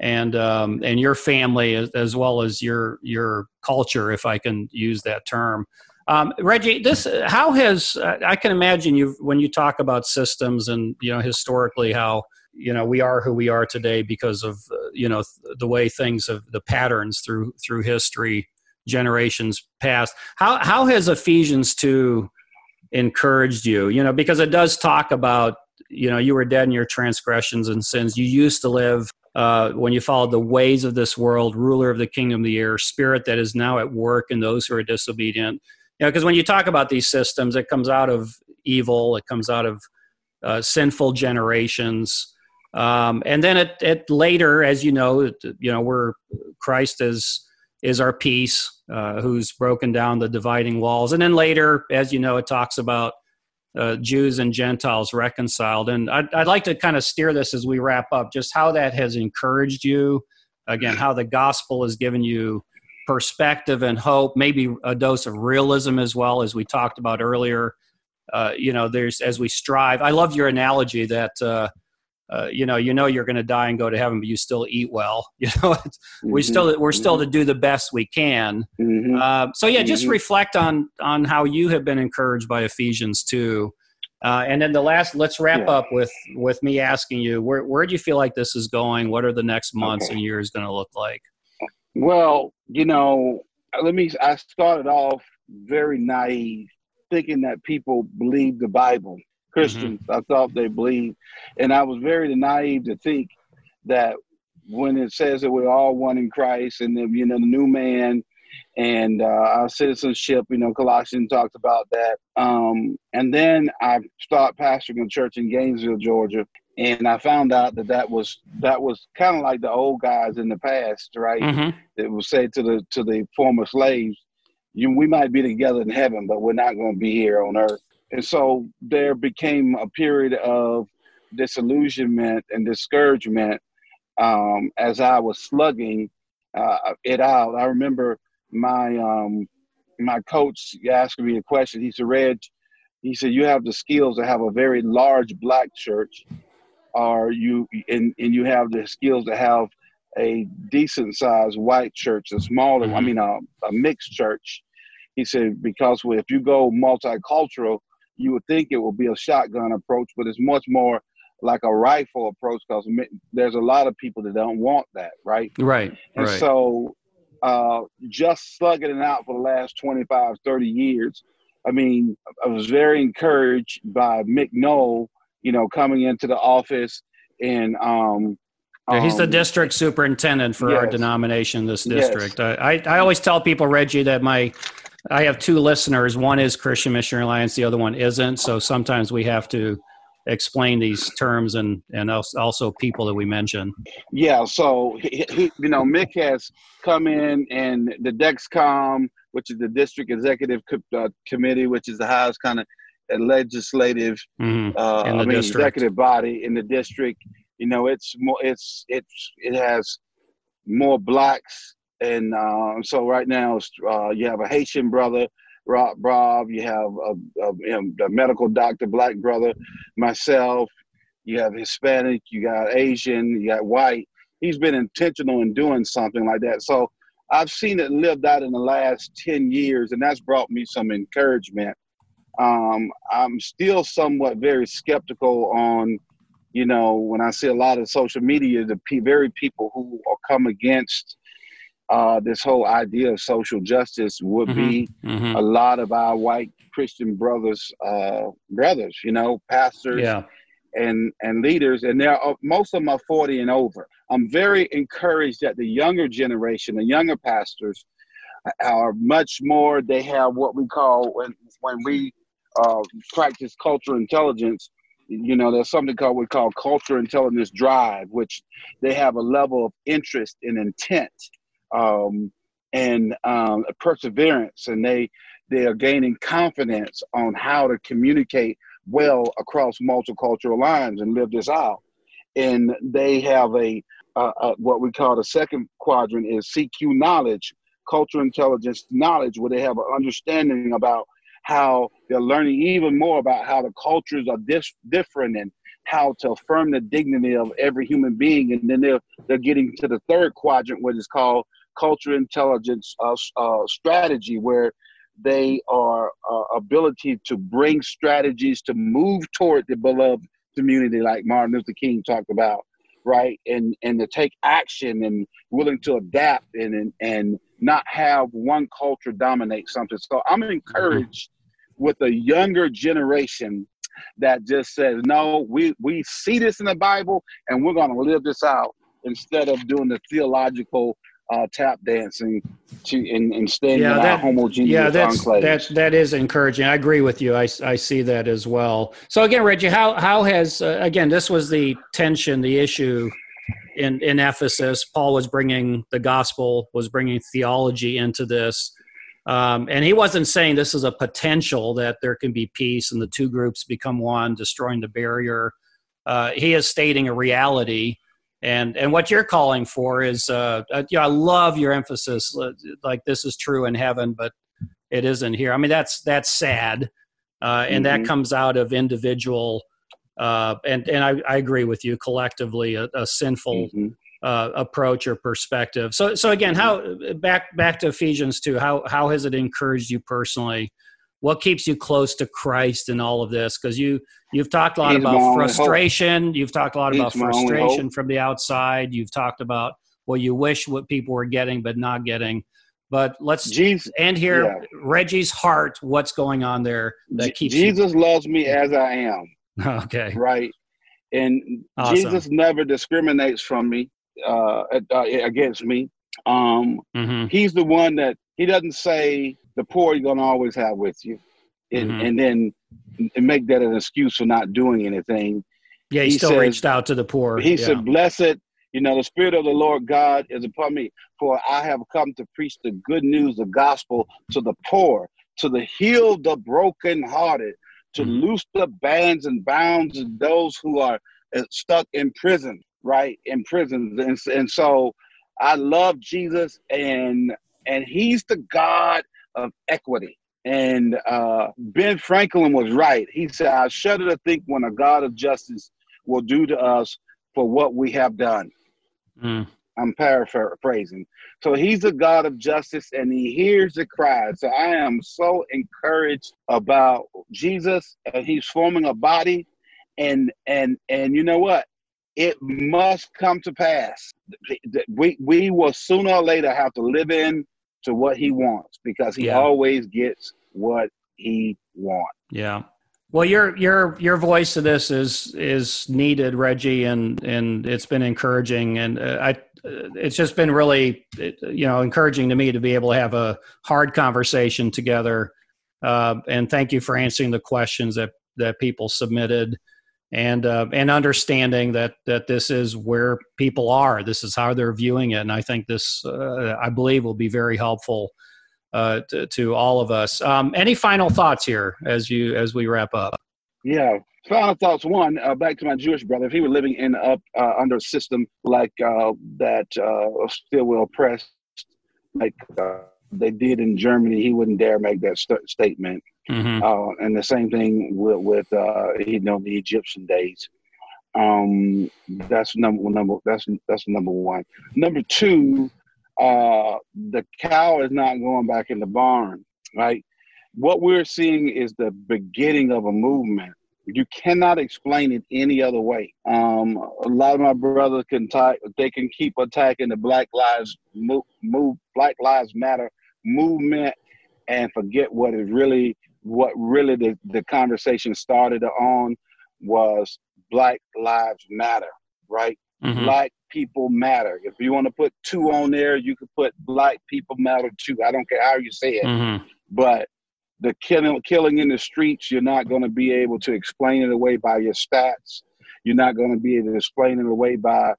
and um, and your family as, as, well as your your culture if I can use that term. Um, Reggie, this how has I can imagine you when you talk about systems and you know historically how you know we are who we are today because of uh, you know the way things have the patterns through through history generations past. How how has Ephesians two encouraged you? You know, because it does talk about you know you were dead in your transgressions and sins. You used to live uh, when you followed the ways of this world, ruler of the kingdom of the air, spirit that is now at work in those who are disobedient. You know, because when you talk about these systems, it comes out of evil. It comes out of uh, sinful generations. Um, and then it, it later, as you know, you know, we're Christ is is our peace, uh, who's broken down the dividing walls. And then later, as you know, it talks about uh, Jews and Gentiles reconciled. And I'd, I'd like to kind of steer this as we wrap up, just how that has encouraged you. Again, how the gospel has given you perspective and hope, maybe a dose of realism as well, as we talked about earlier. Uh, you know, there's as we strive. I love your analogy that uh, uh, you know, you know you're going to die and go to heaven, but you still eat well. You know, mm-hmm. we still we're still mm-hmm. to do the best we can. Mm-hmm. Uh, so yeah, just mm-hmm. reflect on on how you have been encouraged by Ephesians two, uh, and then the last. Let's wrap yeah. up with with me asking you where where do you feel like this is going? What are the next months okay. and years going to look like? Well, you know, let me. I started off very naive, thinking that people believe the Bible Christians. Mm-hmm. I thought they believed, and I was very naive to think that when it says that we're all one in Christ, and then you know the new man and uh, our citizenship. You know, Colossians talks about that. Um, and then I started pastoring a church in Gainesville, Georgia, and I found out that that was that was kind of like the old guys in the past, right? Mm-hmm. It was said to the to the former slaves, "You, we might be together in heaven, but we're not going to be here on earth." And so there became a period of disillusionment and discouragement um, as I was slugging uh, it out. I remember my um, my coach asking me a question. He said, "Reg," he said, "You have the skills to have a very large black church, or you and, and you have the skills to have a decent sized white church, a smaller, mm-hmm. I mean, a, a mixed church." He said, "Because if you go multicultural." you would think it would be a shotgun approach, but it's much more like a rifle approach because there's a lot of people that don't want that, right? Right. And right. so uh, just slugging it out for the last 25, 30 years, I mean, I was very encouraged by Mick Knoll, you know, coming into the office and um, he's the um, district superintendent for yes. our denomination, this district. Yes. I, I always tell people, Reggie, that my I have two listeners. One is Christian Missionary Alliance, the other one isn't. So sometimes we have to explain these terms and and also people that we mention. Yeah. So he, he, you know, Mick has come in, and the DEXCOM, which is the District Executive uh, Committee, which is the highest kind of legislative, mm-hmm. uh, I mean, district. executive body in the district. You know, it's more. It's it's it has more blacks and uh, so right now uh, you have a Haitian brother, Rob Bob. You have a, a, a, medical doctor, black brother, myself. You have Hispanic. You got Asian. You got white. He's been intentional in doing something like that. So I've seen it lived out in the last ten years, and that's brought me some encouragement. Um, I'm still somewhat very skeptical on, you know, when I see a lot of social media, the very people who are come against uh, this whole idea of social justice would mm-hmm. be mm-hmm. a lot of our white Christian brothers, uh, brothers, you know, pastors yeah. and and leaders, and they're most of them are forty and over. I'm very encouraged that the younger generation, the younger pastors, are much more. They have what we call when when we uh, practice culture intelligence. You know, there's something called we call culture intelligence drive, which they have a level of interest and intent um, and um, perseverance, and they they are gaining confidence on how to communicate well across multicultural lines and live this out. And they have a, uh, what we call the second quadrant is CQ knowledge, culture intelligence knowledge where they have an understanding about how they're learning even more about how the cultures are dis- different and how to affirm the dignity of every human being. And then they're, they're getting to the third quadrant, which is called cultural intelligence uh, uh, strategy, where they are uh, ability to bring strategies to move toward the beloved community, like Martin Luther King talked about, right? And and to take action and willing to adapt and and, and not have one culture dominate something. So I'm encouraged with a younger generation that just says, no, we, we see this in the Bible and we're going to live this out instead of doing the theological uh, tap dancing to and, and staying yeah, in that, homogeneous yeah, that's, That, that is encouraging. I agree with you. I, I see that as well. So again, Reggie, how, how has, uh, again, this was the tension, the issue in, in Ephesus. Paul was bringing the gospel, was bringing theology into this. Um, and he wasn't saying this is a potential that there can be peace and the two groups become one, destroying the barrier. Uh, he is stating a reality. And, and what you're calling for is, uh, uh, you know, I love your emphasis, uh, like this is true in heaven, but it isn't here. I mean, that's that's sad, uh, and mm-hmm. that comes out of individual. Uh, and and I, I agree with you. Collectively, a, a sinful mm-hmm uh, approach or perspective. So, so again, how back back to Ephesians two. How how has it encouraged you personally? What keeps you close to Christ in all of this? Because you you've talked a lot He's about frustration. You've talked a lot He's about frustration from the outside. You've talked about what you wish what people were getting but not getting. But let's Jesus, end here. Yeah. Reggie's heart. What's going on there that keeps Jesus you- loves me as I am. Okay. Right. And awesome. Jesus never discriminates from me uh, uh, against me. Um, mm-hmm. He's the one that he doesn't say the poor you're gonna always have with you, and, mm-hmm. and then and make that an excuse for not doing anything. Yeah, he, he still says, reached out to the poor. He yeah. said, "Blessed, you know, the spirit of the Lord God is upon me, for I have come to preach the good news, the gospel to the poor, to the heal the brokenhearted, to mm-hmm. loose the bands and bounds of those who are uh, stuck in prison, right in prisons and, and so i love jesus and and he's the god of equity. And uh, ben franklin was right. He said i shudder to think when a god of justice will do to us for what we have done. Mm. i'm paraphrasing. So he's a god of justice and he hears the cry. So i am so encouraged about jesus and he's forming a body. And and and you know what it must come to pass. We we will sooner or later have to live in to what he wants because he yeah. always gets what he wants. Yeah. Well, your your your voice to this is is needed, Reggie, and and it's been encouraging, and uh, I it's just been really you know encouraging to me to be able to have a hard conversation together. Uh, and thank you for answering the questions that that people submitted and uh, and understanding that that this is where people are. This is how they're viewing it, and I think this, uh, I believe, will be very helpful uh, to, to, all of us. Um, any final thoughts here as you as we wrap up? Yeah, final thoughts. One, uh, back to my Jewish brother. If he were living in up uh, under a system like uh, that, still will oppress, like they did in Germany, he wouldn't dare make that st- statement. Mm-hmm. Uh, and the same thing with, with uh, you know the Egyptian days. Um, that's number number that's that's number one. Number two, uh, the cow is not going back in the barn, right? What we're seeing is the beginning of a movement. You cannot explain it any other way. Um, a lot of my brothers can type, they can keep attacking the Black Lives move, move Black Lives Matter movement and forget what is really what really the, the conversation started on was black lives matter right? Mm-hmm. black people matter. If you want to put two on there you could put black people matter too. I don't care how you say it. Mm-hmm. but the killing killing in the streets you're not going to be able to explain it away by your stats. You're not going to be able to explain it away by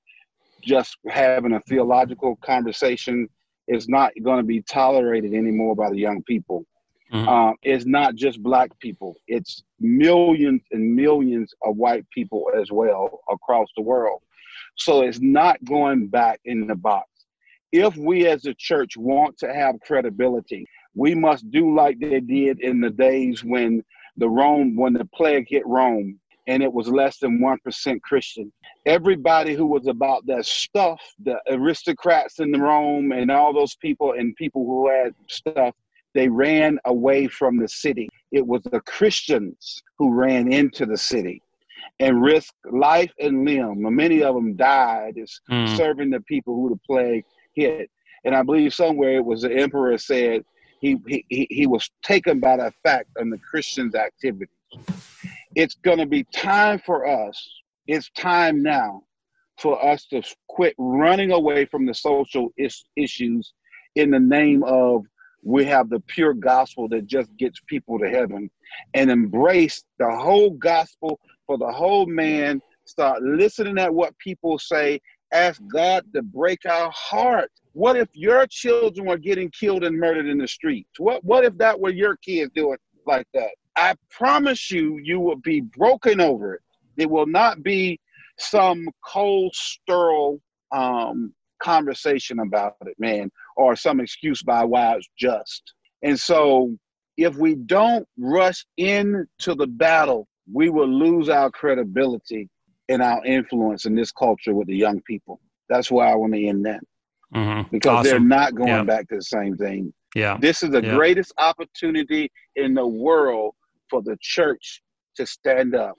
just having a theological conversation is not going to be tolerated anymore by the young people. Mm-hmm. Uh, it's not just black people; it's millions and millions of white people as well across the world. So it's not going back in the box. if we as a church want to have credibility, we must do like they did in the days when the Rome, when the plague hit Rome and it was less than 1% Christian. Everybody who was about that stuff, the aristocrats in Rome and all those people and people who had stuff, they ran away from the city. It was the Christians who ran into the city and risked life and limb. Many of them died mm. serving the people who the plague hit. And I believe somewhere it was the emperor said he, he, he was taken by the fact of the Christians' activities. It's going to be time for us, it's time now for us to quit running away from the social is- issues in the name of we have the pure gospel that just gets people to heaven and embrace the whole gospel for the whole man start listening at what people say ask god to break our heart what if your children were getting killed and murdered in the streets? What what if that were your kids doing like that? I promise you, you will be broken over it. It will not be some cold, sterile um, conversation about it, man, or some excuse by why it's just. And so, if we don't rush into the battle, we will lose our credibility and our influence in this culture with the young people. That's why I want to end that mm-hmm. because awesome. they're not going yeah. back to the same thing. Yeah. This is the yeah. greatest opportunity in the world for the church to stand up.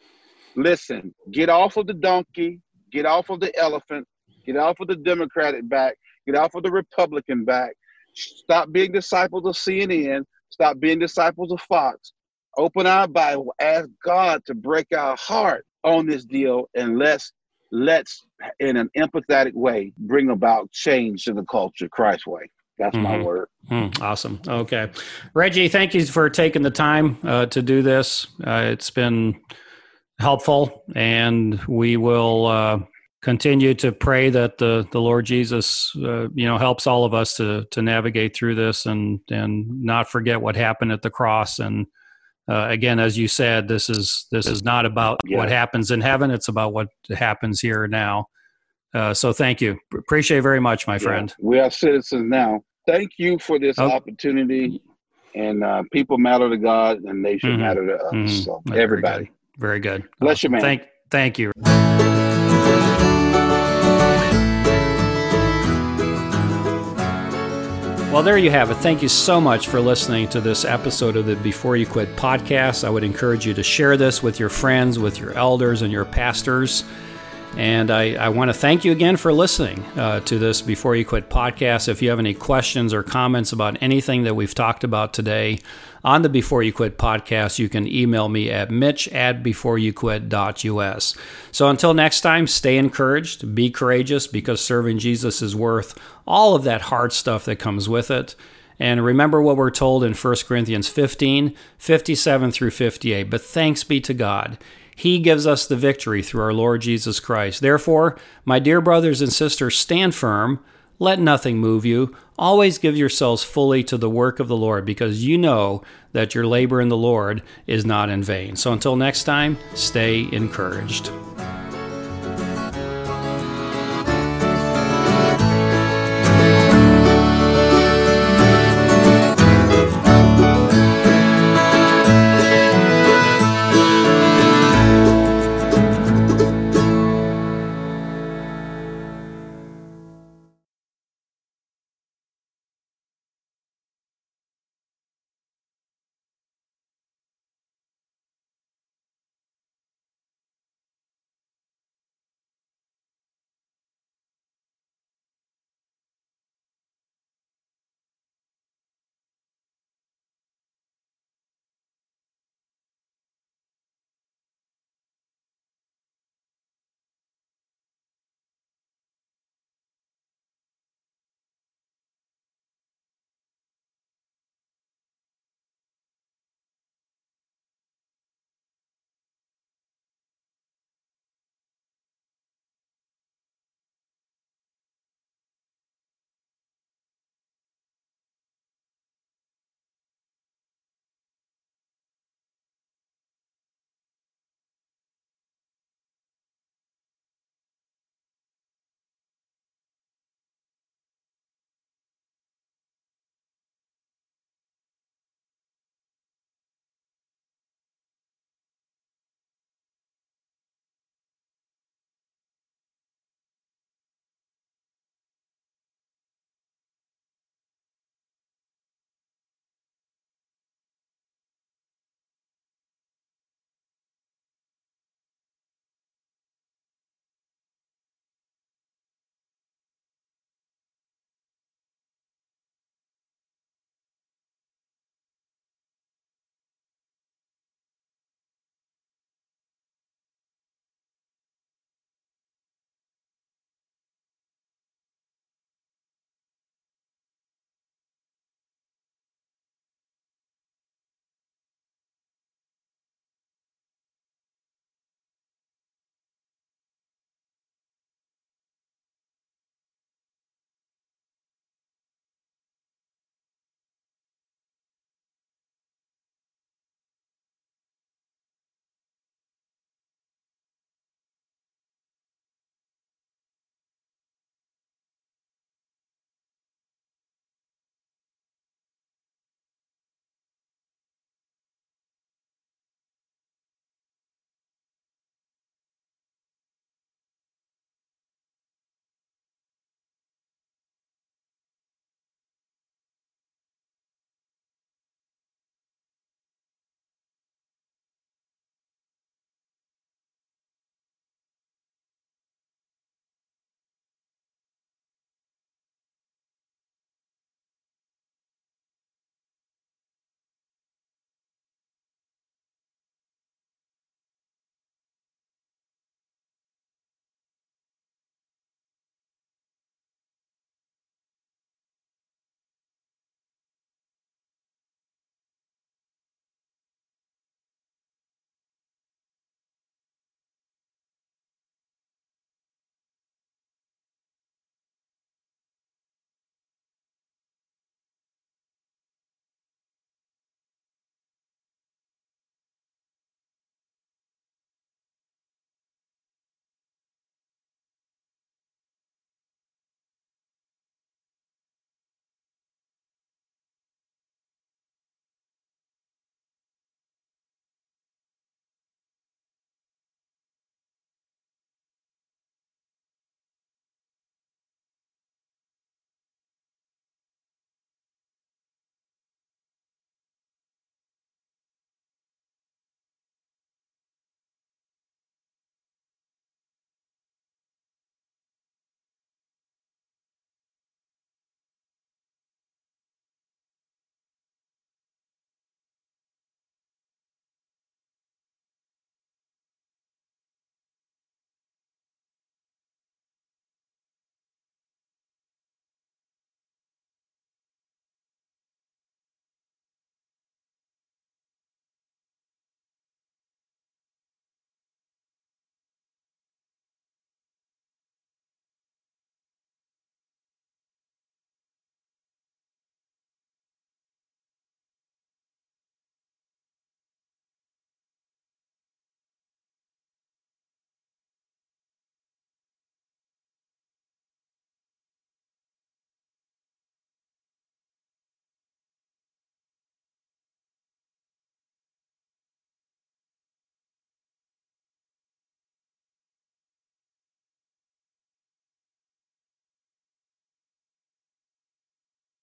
Listen, get off of the donkey, get off of the elephant, get off of the Democratic back, get off of the Republican back. Stop being disciples of CNN, stop being disciples of Fox. Open our Bible, ask God to break our heart on this deal, and let's let's in an empathetic way bring about change to the culture christ way that's mm-hmm. my word mm, awesome okay reggie thank you for taking the time uh, to do this uh, it's been helpful and we will uh, continue to pray that the, the lord jesus uh, you know helps all of us to to navigate through this and and not forget what happened at the cross and uh, again, as you said, this is this is not about yeah. what happens in heaven; it's about what happens here now. Uh, so, thank you. Appreciate very much, my yeah. friend. We are citizens now. Thank you for this oh. opportunity. And uh, people matter to God, and they should mm-hmm. matter to us. Mm-hmm. So, everybody. Very good. Very good. Bless awesome. you, man. Thank, thank you. Well, there you have it. Thank you so much for listening to this episode of the Before You Quit podcast. I would encourage you to share this with your friends, with your elders, and your pastors. And I, I want to thank you again for listening uh, to this Before You Quit podcast. If you have any questions or comments about anything that we've talked about today on the Before You Quit podcast, you can email me at mitch at beforeyouquit.us. So until next time, stay encouraged, be courageous because serving Jesus is worth all of that hard stuff that comes with it. And remember what we're told in 1 Corinthians 15 57 through 58. But thanks be to God. He gives us the victory through our Lord Jesus Christ. Therefore, my dear brothers and sisters, stand firm. Let nothing move you. Always give yourselves fully to the work of the Lord, because you know that your labor in the Lord is not in vain. So until next time, stay encouraged.